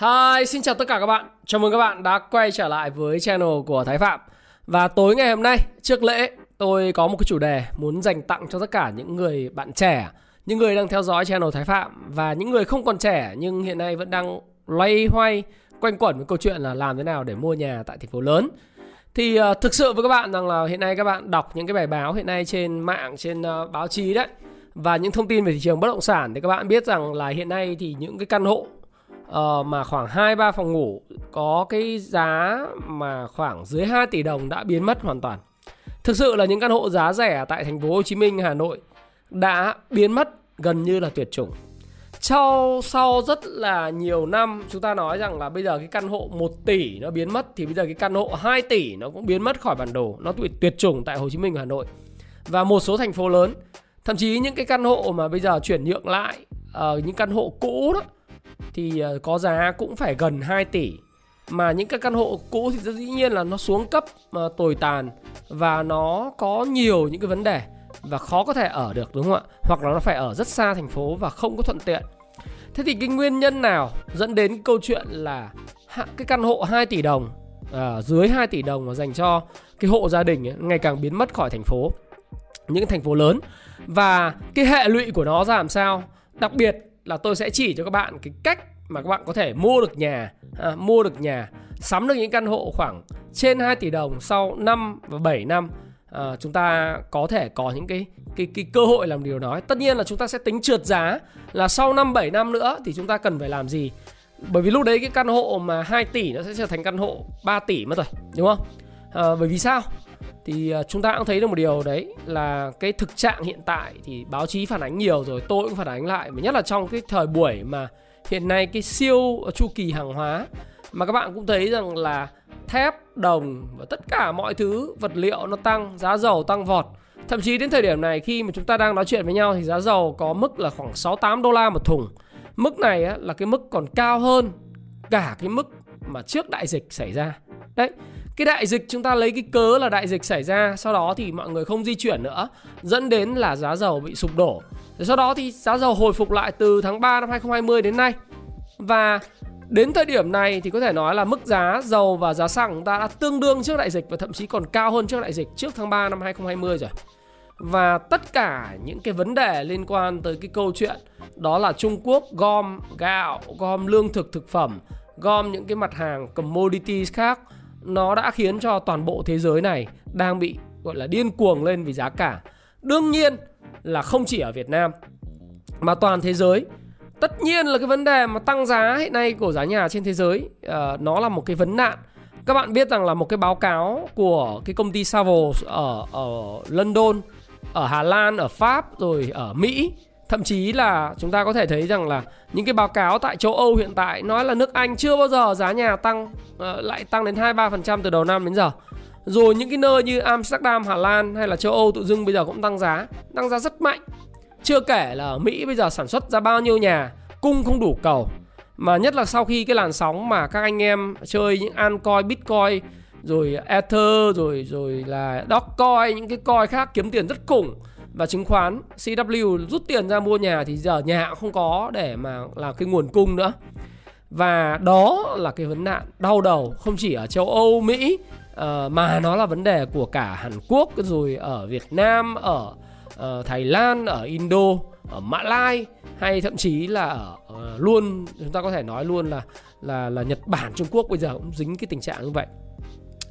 Hi, xin chào tất cả các bạn. Chào mừng các bạn đã quay trở lại với channel của Thái Phạm. Và tối ngày hôm nay, trước lễ, tôi có một cái chủ đề muốn dành tặng cho tất cả những người bạn trẻ, những người đang theo dõi channel Thái Phạm và những người không còn trẻ nhưng hiện nay vẫn đang loay hoay quanh quẩn với câu chuyện là làm thế nào để mua nhà tại thành phố lớn. Thì uh, thực sự với các bạn rằng là hiện nay các bạn đọc những cái bài báo hiện nay trên mạng, trên uh, báo chí đấy và những thông tin về thị trường bất động sản thì các bạn biết rằng là hiện nay thì những cái căn hộ uh, mà khoảng 2 3 phòng ngủ có cái giá mà khoảng dưới 2 tỷ đồng đã biến mất hoàn toàn. Thực sự là những căn hộ giá rẻ tại thành phố Hồ Chí Minh, Hà Nội đã biến mất gần như là tuyệt chủng. Sau sau rất là nhiều năm chúng ta nói rằng là bây giờ cái căn hộ 1 tỷ nó biến mất thì bây giờ cái căn hộ 2 tỷ nó cũng biến mất khỏi bản đồ, nó tuyệt, tuyệt chủng tại Hồ Chí Minh, Hà Nội. Và một số thành phố lớn, thậm chí những cái căn hộ mà bây giờ chuyển nhượng lại uh, những căn hộ cũ đó thì ờ, có giá cũng phải gần 2 tỷ. Mà những cái căn hộ cũ thì dĩ nhiên là nó xuống cấp mà tồi tàn và nó có nhiều những cái vấn đề và khó có thể ở được đúng không ạ? Hoặc là nó phải ở rất xa thành phố và không có thuận tiện. Thế thì cái nguyên nhân nào dẫn đến câu chuyện là cái căn hộ 2 tỷ đồng à, dưới 2 tỷ đồng mà dành cho cái hộ gia đình ấy, ngày càng biến mất khỏi thành phố những thành phố lớn? Và cái hệ lụy của nó ra làm sao? Đặc biệt là tôi sẽ chỉ cho các bạn cái cách mà các bạn có thể mua được nhà à, mua được nhà sắm được những căn hộ khoảng trên 2 tỷ đồng sau 5 và 7 năm à, chúng ta có thể có những cái cái cái cơ hội làm điều đó. Tất nhiên là chúng ta sẽ tính trượt giá là sau 5 7 năm nữa thì chúng ta cần phải làm gì. Bởi vì lúc đấy cái căn hộ mà 2 tỷ nó sẽ trở thành căn hộ 3 tỷ mất rồi, đúng không? À, bởi vì sao? Thì à, chúng ta cũng thấy được một điều đấy là cái thực trạng hiện tại thì báo chí phản ánh nhiều rồi tôi cũng phản ánh lại mà nhất là trong cái thời buổi mà hiện nay cái siêu à, chu kỳ hàng hóa mà các bạn cũng thấy rằng là thép đồng và tất cả mọi thứ vật liệu nó tăng giá dầu tăng vọt. Thậm chí đến thời điểm này khi mà chúng ta đang nói chuyện với nhau thì giá dầu có mức là khoảng 68 đô la một thùng. Mức này á, là cái mức còn cao hơn cả cái mức mà trước đại dịch xảy ra. Đấy cái đại dịch chúng ta lấy cái cớ là đại dịch xảy ra sau đó thì mọi người không di chuyển nữa dẫn đến là giá dầu bị sụp đổ. Rồi sau đó thì giá dầu hồi phục lại từ tháng 3 năm 2020 đến nay. Và đến thời điểm này thì có thể nói là mức giá dầu và giá xăng chúng ta đã tương đương trước đại dịch và thậm chí còn cao hơn trước đại dịch trước tháng 3 năm 2020 rồi. Và tất cả những cái vấn đề liên quan tới cái câu chuyện đó là Trung Quốc gom gạo, gom lương thực thực phẩm, gom những cái mặt hàng commodities khác nó đã khiến cho toàn bộ thế giới này đang bị gọi là điên cuồng lên vì giá cả. Đương nhiên là không chỉ ở Việt Nam mà toàn thế giới. Tất nhiên là cái vấn đề mà tăng giá hiện nay của giá nhà trên thế giới uh, nó là một cái vấn nạn. Các bạn biết rằng là một cái báo cáo của cái công ty Savills ở ở London, ở Hà Lan, ở Pháp rồi ở Mỹ Thậm chí là chúng ta có thể thấy rằng là những cái báo cáo tại châu Âu hiện tại nói là nước Anh chưa bao giờ giá nhà tăng uh, lại tăng đến 2-3% từ đầu năm đến giờ. Rồi những cái nơi như Amsterdam, Hà Lan hay là châu Âu tự dưng bây giờ cũng tăng giá, tăng giá rất mạnh. Chưa kể là ở Mỹ bây giờ sản xuất ra bao nhiêu nhà, cung không đủ cầu. Mà nhất là sau khi cái làn sóng mà các anh em chơi những altcoin, bitcoin rồi ether rồi rồi là dogecoin những cái coin khác kiếm tiền rất khủng và chứng khoán CW rút tiền ra mua nhà thì giờ nhà cũng không có để mà là cái nguồn cung nữa. Và đó là cái vấn nạn đau đầu không chỉ ở châu Âu Mỹ uh, mà nó là vấn đề của cả Hàn Quốc rồi ở Việt Nam ở uh, Thái Lan ở Indo ở Mã Lai hay thậm chí là ở uh, luôn chúng ta có thể nói luôn là là là Nhật Bản Trung Quốc bây giờ cũng dính cái tình trạng như vậy.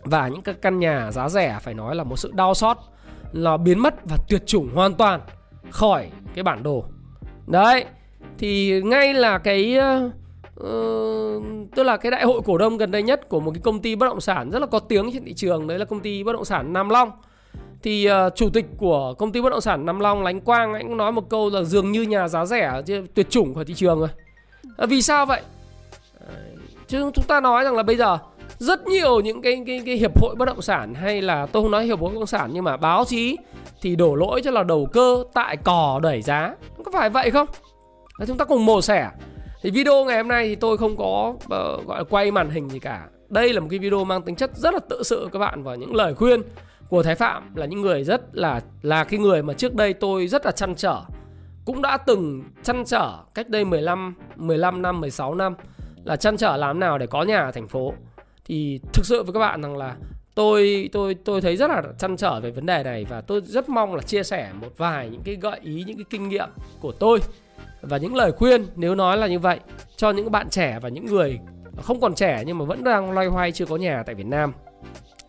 Và những cái căn nhà giá rẻ phải nói là một sự đau xót là biến mất và tuyệt chủng hoàn toàn khỏi cái bản đồ. Đấy thì ngay là cái uh, tức là cái đại hội cổ đông gần đây nhất của một cái công ty bất động sản rất là có tiếng trên thị trường đấy là công ty bất động sản Nam Long. Thì uh, chủ tịch của công ty bất động sản Nam Long Lánh Quang anh cũng nói một câu là dường như nhà giá rẻ tuyệt chủng khỏi thị trường rồi. À, vì sao vậy? Chứ chúng ta nói rằng là bây giờ rất nhiều những cái, cái cái hiệp hội bất động sản hay là tôi không nói hiệp hội bất động sản nhưng mà báo chí thì đổ lỗi cho là đầu cơ tại cò đẩy giá. Có phải vậy không? Chúng ta cùng mổ xẻ. Thì video ngày hôm nay thì tôi không có uh, gọi là quay màn hình gì cả. Đây là một cái video mang tính chất rất là tự sự các bạn và những lời khuyên của Thái Phạm là những người rất là là cái người mà trước đây tôi rất là chăn trở cũng đã từng chăn trở cách đây 15 15 năm 16 năm là chăn trở làm nào để có nhà ở thành phố thì thực sự với các bạn rằng là tôi tôi tôi thấy rất là chăn trở về vấn đề này và tôi rất mong là chia sẻ một vài những cái gợi ý những cái kinh nghiệm của tôi và những lời khuyên nếu nói là như vậy cho những bạn trẻ và những người không còn trẻ nhưng mà vẫn đang loay hoay chưa có nhà tại Việt Nam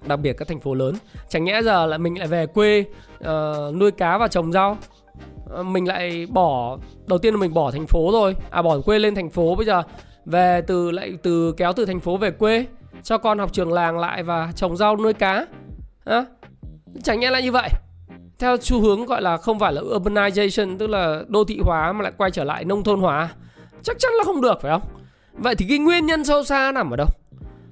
đặc biệt các thành phố lớn. Chẳng nhẽ giờ là mình lại về quê uh, nuôi cá và trồng rau. Uh, mình lại bỏ đầu tiên là mình bỏ thành phố rồi à bỏ quê lên thành phố bây giờ. Về từ lại từ kéo từ thành phố về quê cho con học trường làng lại và trồng rau nuôi cá. À, chẳng nhẽ là như vậy. Theo xu hướng gọi là không phải là urbanization tức là đô thị hóa mà lại quay trở lại nông thôn hóa. Chắc chắn là không được phải không? Vậy thì cái nguyên nhân sâu xa nằm ở đâu?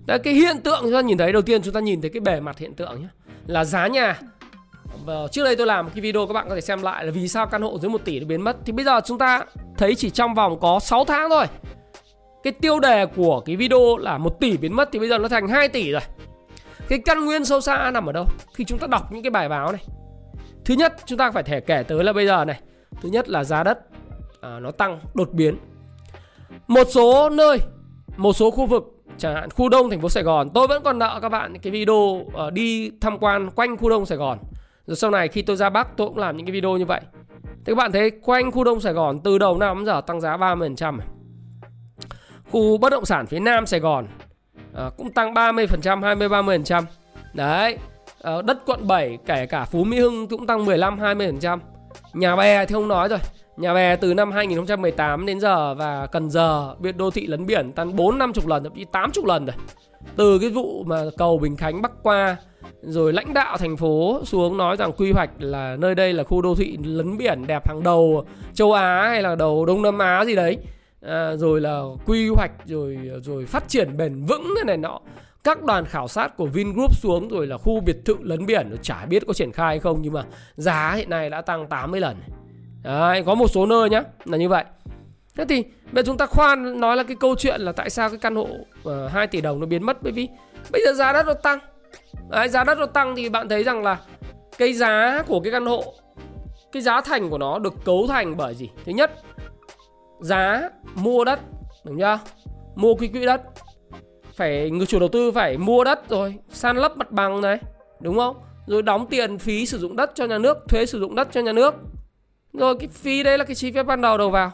Đấy, cái hiện tượng chúng ta nhìn thấy đầu tiên chúng ta nhìn thấy cái bề mặt hiện tượng nhé là giá nhà. Và trước đây tôi làm một cái video các bạn có thể xem lại là vì sao căn hộ dưới 1 tỷ nó biến mất. Thì bây giờ chúng ta thấy chỉ trong vòng có 6 tháng thôi cái tiêu đề của cái video là một tỷ biến mất thì bây giờ nó thành 2 tỷ rồi. Cái căn nguyên sâu xa nằm ở đâu? Khi chúng ta đọc những cái bài báo này. Thứ nhất chúng ta phải thể kể tới là bây giờ này. Thứ nhất là giá đất à, nó tăng đột biến. Một số nơi một số khu vực chẳng hạn khu đông thành phố Sài Gòn. Tôi vẫn còn nợ các bạn cái video uh, đi tham quan quanh khu đông Sài Gòn. Rồi sau này khi tôi ra Bắc tôi cũng làm những cái video như vậy. Thì các bạn thấy quanh khu đông Sài Gòn từ đầu năm đến giờ tăng giá 30% khu bất động sản phía Nam Sài Gòn à, cũng tăng 30% 20 30% đấy à, đất quận 7 kể cả Phú Mỹ Hưng cũng tăng 15 20% nhà bè thì không nói rồi Nhà bè từ năm 2018 đến giờ và Cần Giờ biệt đô thị lấn biển tăng 4 50 lần thậm chí 80 lần rồi. Từ cái vụ mà cầu Bình Khánh bắc qua rồi lãnh đạo thành phố xuống nói rằng quy hoạch là nơi đây là khu đô thị lấn biển đẹp hàng đầu châu Á hay là đầu Đông Nam Á gì đấy. À, rồi là quy hoạch rồi rồi phát triển bền vững thế này nọ các đoàn khảo sát của Vingroup xuống rồi là khu biệt thự lấn biển nó chả biết có triển khai hay không nhưng mà giá hiện nay đã tăng 80 lần. Đấy, có một số nơi nhá là như vậy. Thế thì bây giờ chúng ta khoan nói là cái câu chuyện là tại sao cái căn hộ ờ, uh, 2 tỷ đồng nó biến mất bởi vì bây giờ giá đất nó tăng. Đấy, giá đất nó tăng thì bạn thấy rằng là cái giá của cái căn hộ cái giá thành của nó được cấu thành bởi gì? Thứ nhất, giá mua đất, đúng chưa? Mua cái quỹ đất. Phải người chủ đầu tư phải mua đất rồi, san lấp mặt bằng này, đúng không? Rồi đóng tiền phí sử dụng đất cho nhà nước, thuế sử dụng đất cho nhà nước. Rồi cái phí đấy là cái chi phí ban đầu đầu vào.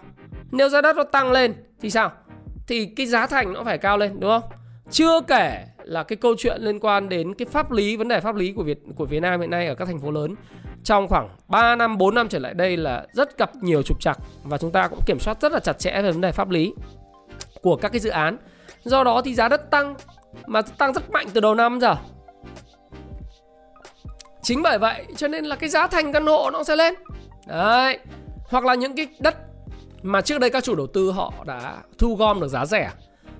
Nếu giá đất nó tăng lên thì sao? Thì cái giá thành nó phải cao lên đúng không? Chưa kể là cái câu chuyện liên quan đến cái pháp lý vấn đề pháp lý của Việt của Việt Nam hiện nay ở các thành phố lớn trong khoảng 3 năm 4 năm trở lại đây là rất gặp nhiều trục trặc và chúng ta cũng kiểm soát rất là chặt chẽ về vấn đề pháp lý của các cái dự án. Do đó thì giá đất tăng, mà tăng rất mạnh từ đầu năm giờ. Chính bởi vậy cho nên là cái giá thành căn hộ nó sẽ lên. Đấy, Hoặc là những cái đất mà trước đây các chủ đầu tư họ đã thu gom được giá rẻ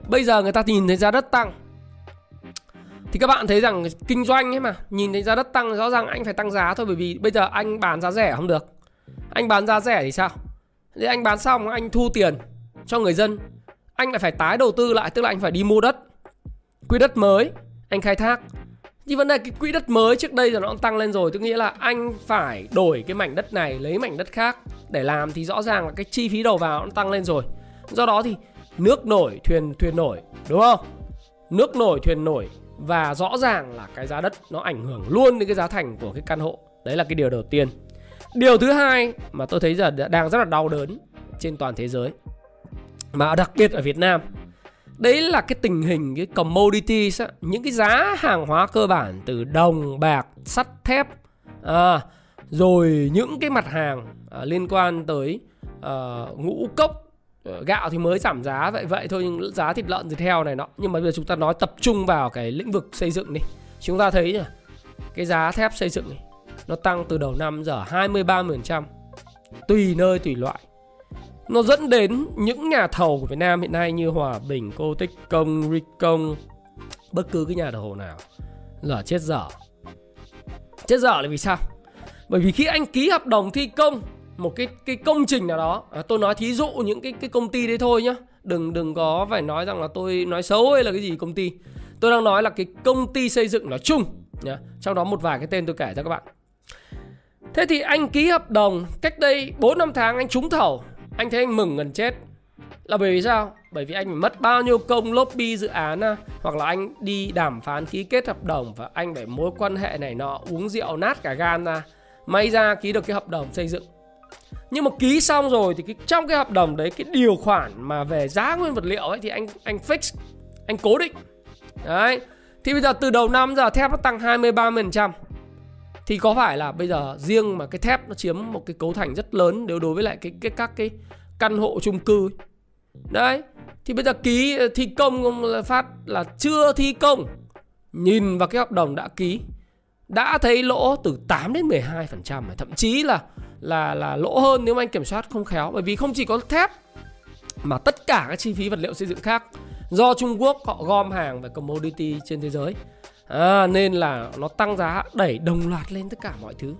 Bây giờ người ta nhìn thấy giá đất tăng thì các bạn thấy rằng kinh doanh ấy mà, Nhìn thấy giá đất tăng, rõ ràng anh phải tăng giá thôi, Bởi vì bây giờ anh bán giá rẻ không được. Anh bán giá rẻ thì sao? Thì anh bán xong, anh thu tiền cho người dân, Anh lại phải tái đầu tư lại, Tức là anh phải đi mua đất. Quỹ đất mới, Anh khai thác. Nhưng vấn đề cái quỹ đất mới trước đây giờ nó tăng lên rồi, Tức nghĩa là anh phải đổi cái mảnh đất này, Lấy mảnh đất khác để làm, Thì rõ ràng là cái chi phí đầu vào nó tăng lên rồi. Do đó thì nước nổi, thuyền thuyền nổi, Đúng không? Nước nổi, thuyền nổi. Và rõ ràng là cái giá đất nó ảnh hưởng luôn đến cái giá thành của cái căn hộ. Đấy là cái điều đầu tiên. Điều thứ hai mà tôi thấy giờ đang rất là đau đớn trên toàn thế giới Mà đặc biệt ở Việt Nam đấy là cái tình hình cái commodities những cái giá hàng hóa cơ bản từ đồng bạc sắt thép à, rồi những cái mặt hàng à, liên quan tới à, ngũ cốc Ờ, gạo thì mới giảm giá vậy vậy thôi nhưng giá thịt lợn thịt heo này nọ nhưng mà bây giờ chúng ta nói tập trung vào cái lĩnh vực xây dựng đi chúng ta thấy nhỉ cái giá thép xây dựng này nó tăng từ đầu năm giờ 20 30% tùy nơi tùy loại nó dẫn đến những nhà thầu của Việt Nam hiện nay như Hòa Bình, Cô Tích Công, Ricom bất cứ cái nhà thầu nào là chết dở. Chết dở là vì sao? Bởi vì khi anh ký hợp đồng thi công một cái cái công trình nào đó, à, tôi nói thí dụ những cái cái công ty đấy thôi nhá. Đừng đừng có phải nói rằng là tôi nói xấu hay là cái gì công ty. Tôi đang nói là cái công ty xây dựng nói chung nhá. Trong đó một vài cái tên tôi kể cho các bạn. Thế thì anh ký hợp đồng cách đây 4 năm tháng anh trúng thầu anh thấy anh mừng gần chết là bởi vì sao? Bởi vì anh phải mất bao nhiêu công lobby dự án à? hoặc là anh đi đàm phán ký kết hợp đồng và anh phải mối quan hệ này nọ uống rượu nát cả gan ra may ra ký được cái hợp đồng xây dựng nhưng mà ký xong rồi thì cái, trong cái hợp đồng đấy cái điều khoản mà về giá nguyên vật liệu ấy thì anh anh fix anh cố định. Đấy. Thì bây giờ từ đầu năm giờ thép nó tăng 20 30% thì có phải là bây giờ riêng mà cái thép nó chiếm một cái cấu thành rất lớn nếu đối với lại cái, cái các cái căn hộ chung cư ấy. đấy. Thì bây giờ ký thi công phát là chưa thi công. Nhìn vào cái hợp đồng đã ký đã thấy lỗ từ 8 đến 12 phần trăm thậm chí là là là lỗ hơn nếu mà anh kiểm soát không khéo. Bởi vì không chỉ có thép mà tất cả các chi phí vật liệu xây dựng khác do Trung Quốc họ gom hàng về commodity trên thế giới. À, nên là nó tăng giá đẩy đồng loạt lên tất cả mọi thứ.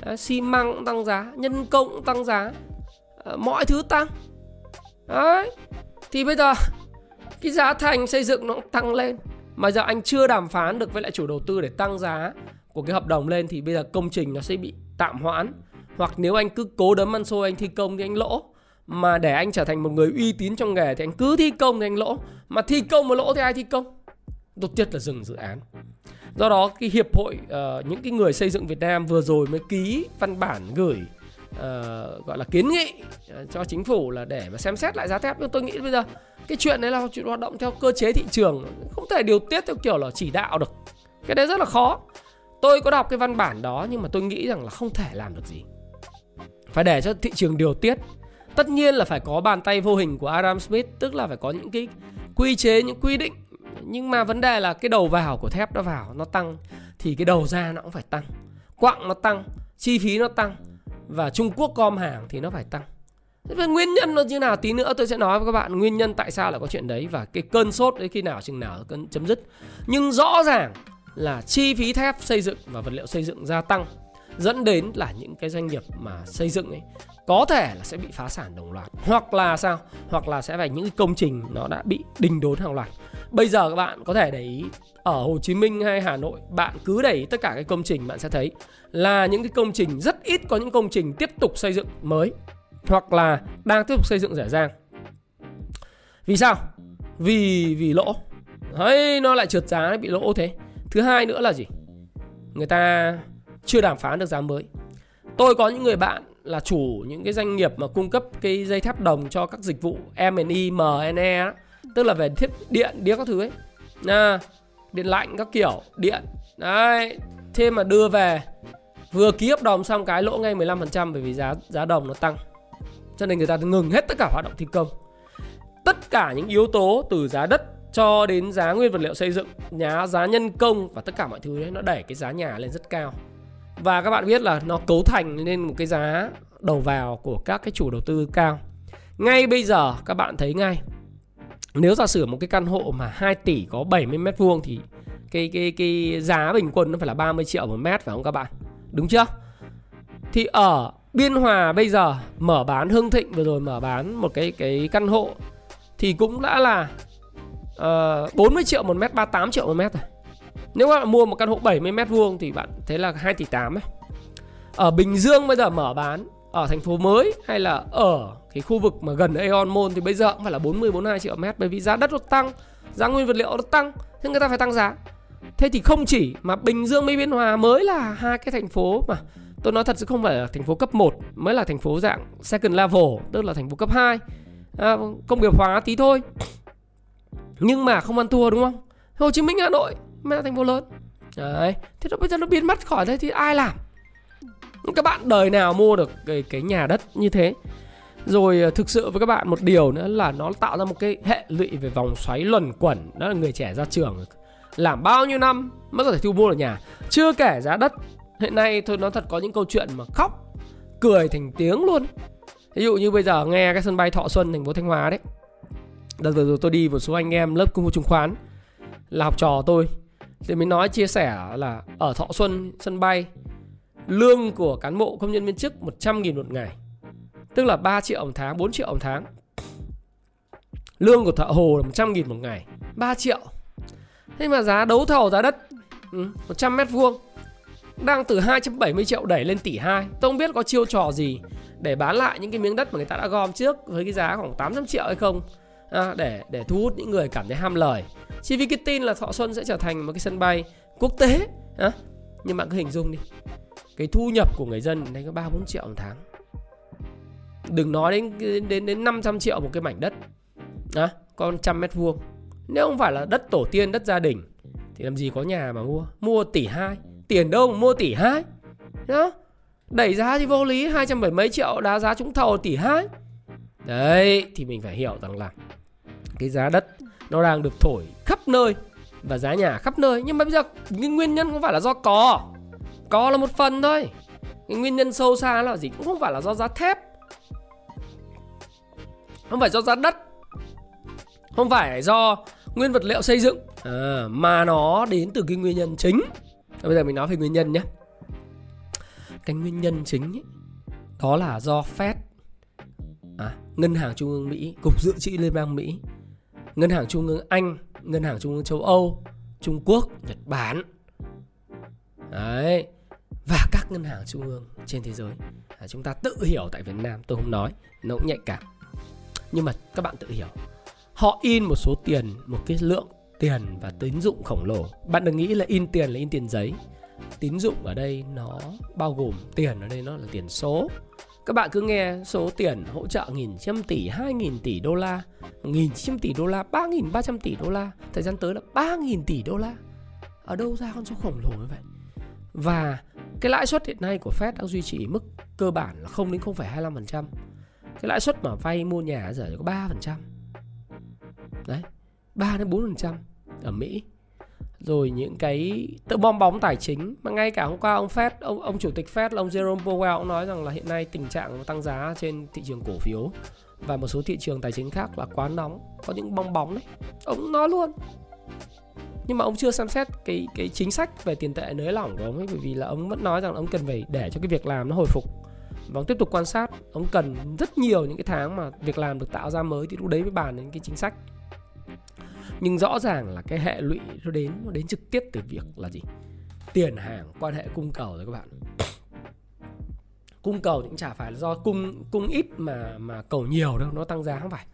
À, xi măng cũng tăng giá nhân công cũng tăng giá à, mọi thứ tăng. Đấy thì bây giờ cái giá thành xây dựng nó cũng tăng lên. Mà giờ anh chưa đàm phán được với lại chủ đầu tư để tăng giá của cái hợp đồng lên thì bây giờ công trình nó sẽ bị tạm hoãn hoặc nếu anh cứ cố đấm ăn xôi anh thi công thì anh lỗ. Mà để anh trở thành một người uy tín trong nghề thì anh cứ thi công thì anh lỗ. Mà thi công mà lỗ thì ai thi công? Tốt nhất là dừng dự án. Do đó cái hiệp hội uh, những cái người xây dựng Việt Nam vừa rồi mới ký văn bản gửi uh, gọi là kiến nghị uh, cho chính phủ là để mà xem xét lại giá thép. Nhưng tôi nghĩ bây giờ cái chuyện đấy là chuyện hoạt động theo cơ chế thị trường không thể điều tiết theo kiểu là chỉ đạo được. Cái đấy rất là khó. Tôi có đọc cái văn bản đó nhưng mà tôi nghĩ rằng là không thể làm được gì phải để cho thị trường điều tiết. Tất nhiên là phải có bàn tay vô hình của Adam Smith, tức là phải có những cái quy chế, những quy định. Nhưng mà vấn đề là cái đầu vào của thép nó vào, nó tăng, thì cái đầu ra nó cũng phải tăng. Quặng nó tăng, chi phí nó tăng, và Trung Quốc gom hàng thì nó phải tăng. Thế nguyên nhân nó như nào tí nữa tôi sẽ nói với các bạn nguyên nhân tại sao lại có chuyện đấy và cái cơn sốt đấy khi nào chừng nào cơn chấm dứt. Nhưng rõ ràng là chi phí thép xây dựng và vật liệu xây dựng gia tăng dẫn đến là những cái doanh nghiệp mà xây dựng ấy, có thể là sẽ bị phá sản đồng loạt, hoặc là sao? Hoặc là sẽ phải những cái công trình nó đã bị đình đốn hàng loạt. Bây giờ các bạn có thể để ý, ở Hồ Chí Minh hay Hà Nội, bạn cứ để ý tất cả cái công trình bạn sẽ thấy là những cái công trình, rất ít có những công trình tiếp tục xây dựng mới, hoặc là đang tiếp tục xây dựng rẻ rang. Vì sao? Vì vì lỗ. Ấy nó lại trượt giá, bị lỗ thế. Thứ hai nữa là gì? Người ta chưa đàm phán được giá mới. Tôi có những người bạn là chủ những cái doanh nghiệp mà cung cấp cái dây thép đồng cho các dịch vụ M&E, M&E tức là về thiết điện đĩa các thứ ấy. À, điện lạnh các kiểu điện. Đấy thế mà đưa về vừa ký hợp đồng xong cái lỗ ngay 15% bởi vì giá giá đồng nó tăng. Cho nên người ta ngừng hết tất cả hoạt động thi công. Tất cả những yếu tố từ giá đất cho đến giá nguyên vật liệu xây dựng nhà giá nhân công và tất cả mọi thứ đấy nó đẩy cái giá nhà lên rất cao và các bạn biết là nó cấu thành lên một cái giá đầu vào của các cái chủ đầu tư cao ngay bây giờ các bạn thấy ngay nếu giả sử một cái căn hộ mà 2 tỷ có 70 mét vuông thì cái cái cái giá bình quân nó phải là 30 triệu một mét phải không các bạn? Đúng chưa? Thì ở Biên Hòa bây giờ mở bán Hưng Thịnh vừa rồi mở bán một cái cái căn hộ thì cũng đã là ờ, uh, 40 triệu một mét, 38 triệu một mét rồi. Nếu các bạn mua một căn hộ 70 mét vuông thì bạn thế là 2 tỷ 8 ấy. Ở Bình Dương bây giờ mở bán ở thành phố mới hay là ở cái khu vực mà gần Aeon Mall thì bây giờ cũng phải là 40 42 triệu mét bởi vì giá đất nó tăng, giá nguyên vật liệu nó tăng, thế người ta phải tăng giá. Thế thì không chỉ mà Bình Dương với Biên Hòa mới là hai cái thành phố mà tôi nói thật sự không phải là thành phố cấp 1 mới là thành phố dạng second level, tức là thành phố cấp 2. À, công nghiệp hóa tí thôi. Nhưng mà không ăn thua đúng không? Hồ Chí Minh Hà Nội mới là thành phố lớn. Đấy, thế nó bây giờ nó biến mất khỏi đây thì ai làm? các bạn đời nào mua được cái, cái nhà đất như thế? Rồi à, thực sự với các bạn một điều nữa là nó tạo ra một cái hệ lụy về vòng xoáy luẩn quẩn. Đó là người trẻ ra trường làm bao nhiêu năm mới có thể thu mua được nhà? Chưa kể giá đất. Hiện nay thôi nó thật có những câu chuyện mà khóc cười thành tiếng luôn. Ví dụ như bây giờ nghe cái sân bay Thọ Xuân thành phố Thanh Hóa đấy. Đợt vừa rồi tôi đi một số anh em lớp công vụ chứng khoán là học trò tôi thì mình nói, chia sẻ là ở Thọ Xuân, sân bay, lương của cán bộ công nhân viên chức 100 nghìn một ngày, tức là 3 triệu một tháng 4 triệu một tháng. Lương của thợ hồ là 100 nghìn một ngày 3 triệu. Thế mà giá đấu thầu, giá đất ừ, 100 mét vuông, đang từ 270 triệu đẩy lên tỷ 2 tôi không biết có chiêu trò gì để bán lại những cái miếng đất mà người ta đã gom trước với cái giá khoảng 800 triệu hay không à, để để thu hút những người cảm thấy ham lời. Chỉ vì cái tin là Thọ Xuân sẽ trở thành một cái sân bay quốc tế à, nhưng bạn cứ hình dung đi. Cái thu nhập của người dân đấy có 3 4 triệu một tháng. Đừng nói đến đến đến 500 triệu một cái mảnh đất à, con trăm mét vuông. Nếu không phải là đất tổ tiên đất gia đình thì làm gì có nhà mà mua? Mua tỷ hai. Tiền đâu mà mua tỷ hai? Đó đẩy giá thì vô lý 270 mấy triệu đá giá trúng thầu tỷ hai. Đấy thì mình phải hiểu rằng là cái giá đất nó đang được thổi khắp nơi và giá nhà khắp nơi. Nhưng mà bây giờ cái nguyên nhân không phải là do có có là một phần thôi. Cái nguyên nhân sâu xa là gì? Cũng không phải là do giá thép không phải do giá đất không phải do nguyên vật liệu xây dựng à, mà nó đến từ cái nguyên nhân chính. Bây giờ mình nói về nguyên nhân nhé. Cái nguyên nhân chính ấy, đó là do Fed à, ngân hàng trung ương Mỹ cục dự trữ liên bang Mỹ ngân hàng trung ương Anh ngân hàng trung ương châu Âu Trung Quốc Nhật Bản. Đấy. Và các ngân hàng trung ương trên thế giới. À, chúng ta tự hiểu tại Việt Nam tôi không nói nó cũng nhạy cảm. Nhưng mà các bạn tự hiểu. Họ in một số tiền một cái lượng tiền và tín dụng khổng lồ. Bạn đừng nghĩ là in tiền là in tiền giấy. Tín dụng ở đây nó bao gồm tiền ở đây nó là tiền số các bạn cứ nghe số tiền hỗ trợ nghìn trăm tỷ, hai nghìn tỷ đô la, nghìn trăm tỷ đô la, ba nghìn ba trăm tỷ đô la, thời gian tới là ba nghìn tỷ đô la. Ở đâu ra con số khổng lồ như vậy? Và cái lãi suất hiện nay của Fed đang duy trì mức cơ bản là 0 đến 0,25%. Cái lãi suất mà vay mua nhà giờ có 3%. Đấy, 3 đến 4% ở Mỹ rồi những cái tự bong bóng tài chính. Mà ngay cả hôm qua ông Fed, ông ông chủ tịch Fed là ông Jerome Powell cũng nói rằng là hiện nay tình trạng tăng giá trên thị trường cổ phiếu và một số thị trường tài chính khác là quá nóng, có những bong bóng đấy. Ông nói luôn. Nhưng mà ông chưa xem xét cái cái chính sách về tiền tệ nới lỏng của ông ấy, bởi vì là ông vẫn nói rằng ông cần phải để cho cái việc làm nó hồi phục. Và ông tiếp tục quan sát, ông cần rất nhiều những cái tháng mà việc làm được tạo ra mới thì lúc đấy mới bàn đến cái chính sách nhưng rõ ràng là cái hệ lụy nó đến nó đến trực tiếp từ việc là gì? Tiền hàng, quan hệ cung cầu rồi các bạn. Cung cầu cũng chả phải là do cung cung ít mà mà cầu nhiều đâu, nó tăng giá không phải.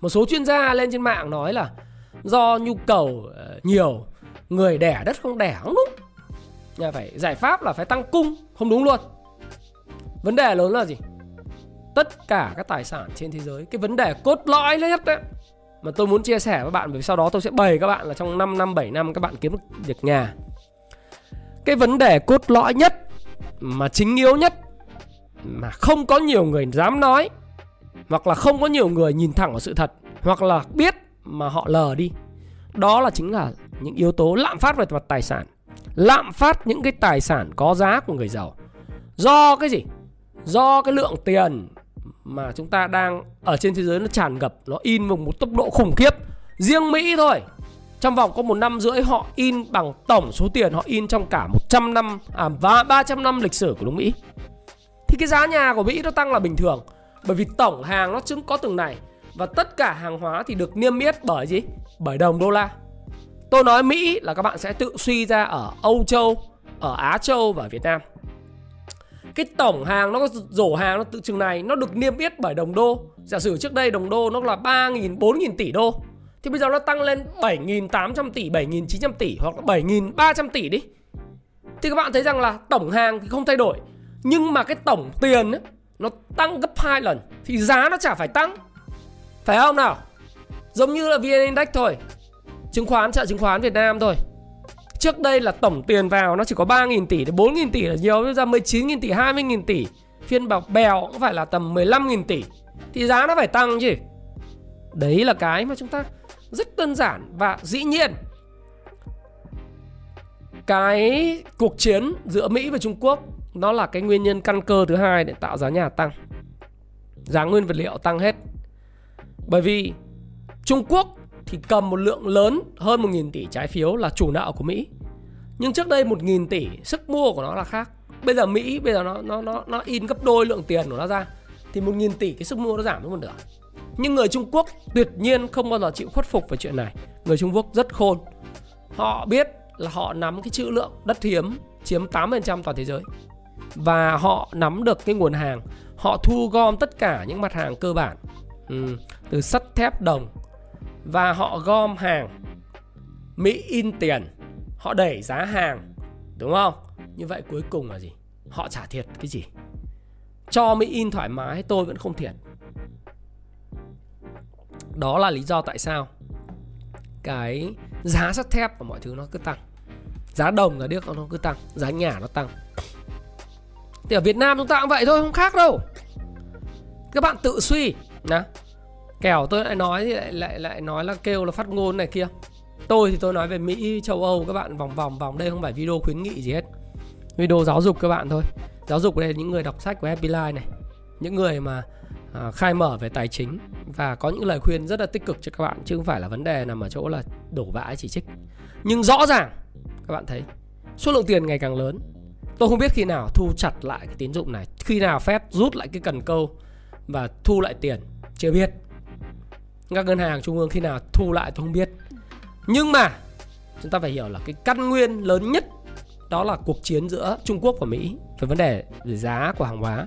Một số chuyên gia lên trên mạng nói là do nhu cầu ờ, nhiều, người đẻ đất không đẻ không đúng. Nhà phải, giải pháp là phải tăng cung, không đúng luôn. Vấn đề lớn là gì? Tất cả các tài sản trên thế giới, cái vấn đề cốt lõi nhất đấy mà tôi muốn chia sẻ với bạn vì sau đó tôi sẽ bày các bạn là trong 5 năm 7 năm các bạn kiếm được nhà. Cái vấn đề cốt lõi nhất, mà chính yếu nhất, mà không có nhiều người dám nói, hoặc là không có nhiều người nhìn thẳng vào sự thật, hoặc là biết mà họ lờ đi. Đó là chính là những yếu tố lạm phát về mặt tài sản. Lạm phát những cái tài sản có giá của người giàu. Do cái gì? Do cái lượng tiền mà chúng ta đang ở trên thế giới nó tràn ngập, nó in bằng một tốc độ khủng khiếp. Riêng Mỹ thôi. Trong vòng có một năm rưỡi họ in bằng tổng số tiền, họ in trong cả 100 năm à và 300 năm lịch sử của nước Mỹ. Thì cái giá nhà của Mỹ nó tăng là bình thường, bởi vì tổng hàng nó chứng có từng này, và tất cả hàng hóa thì được niêm yết bởi gì? Bởi đồng đô la. Tôi nói Mỹ là các bạn sẽ tự suy ra ở Âu Châu, ở Á Châu và Việt Nam cái tổng hàng nó có rổ hàng nó tự chừng này nó được niêm yết bởi đồng đô. Giả sử trước đây đồng đô nó là 3.000 4.000 tỷ đô thì bây giờ nó tăng lên 7.800 tỷ 7.900 tỷ hoặc là 7.300 tỷ đi. Thì các bạn thấy rằng là tổng hàng thì không thay đổi nhưng mà cái tổng tiền ấy, nó tăng gấp 2 lần thì giá nó chả phải tăng. Phải không nào? Giống như là vn index thôi chứng khoán chợ chứng khoán việt nam thôi. Trước đây là tổng tiền vào nó chỉ có 3.000 tỷ đến 4.000 tỷ là nhiều ra 19.000 tỷ, 20.000 tỷ. Phiên bọc bèo cũng phải là tầm 15.000 tỷ. Thì giá nó phải tăng chứ. Đấy là cái mà chúng ta rất đơn giản Và dĩ nhiên. Cái cuộc chiến giữa Mỹ và Trung Quốc Nó là cái nguyên nhân căn cơ thứ hai để tạo giá nhà tăng. Giá nguyên vật liệu tăng hết. Bởi vì Trung Quốc thì cầm một lượng lớn hơn 1.000 tỷ trái phiếu là chủ nợ của Mỹ. Nhưng trước đây 1.000 tỷ sức mua của nó là khác. Bây giờ Mỹ bây giờ nó nó nó nó in gấp đôi lượng tiền của nó ra thì 1.000 tỷ cái sức mua nó giảm xuống một nửa. Nhưng người Trung Quốc tuyệt nhiên không bao giờ chịu khuất phục về chuyện này. Người Trung Quốc rất khôn. Họ biết là họ nắm cái trữ lượng đất hiếm chiếm 8% toàn thế giới. Và họ nắm được cái nguồn hàng. Họ thu gom tất cả những mặt hàng cơ bản. Ừ, từ sắt thép đồng và họ gom hàng. Mỹ in tiền. Họ đẩy giá hàng. Đúng không? Như vậy cuối cùng là gì? Họ trả thiệt cái gì? Cho Mỹ in thoải mái, tôi vẫn không thiệt. Đó là lý do tại sao cái giá sắt thép và mọi thứ nó cứ tăng. Giá đồng, giá điếc nó cứ tăng. Giá nhà nó tăng. Thì ở Việt Nam chúng ta cũng vậy thôi, không khác đâu. Các bạn tự suy nè kẻo tôi lại nói thì lại lại lại nói là kêu là phát ngôn này kia. Tôi thì tôi nói về mỹ châu âu các bạn vòng vòng vòng đây không phải video khuyến nghị gì hết. Video giáo dục các bạn thôi. Giáo dục đây những người đọc sách của Happy Life này. Những người mà à, khai mở về tài chính và có những lời khuyên rất là tích cực cho các bạn chứ không phải là vấn đề nằm ở chỗ là đổ vãi chỉ trích. Nhưng rõ ràng các bạn thấy số lượng tiền ngày càng lớn. Tôi không biết khi nào thu chặt lại cái tín dụng này khi nào phép rút lại cái cần câu và thu lại tiền chưa biết các ngân hàng trung ương khi nào thu lại tôi không biết. Nhưng mà chúng ta phải hiểu là cái căn nguyên lớn nhất đó là cuộc chiến giữa Trung Quốc và Mỹ về vấn đề về giá của hàng hóa.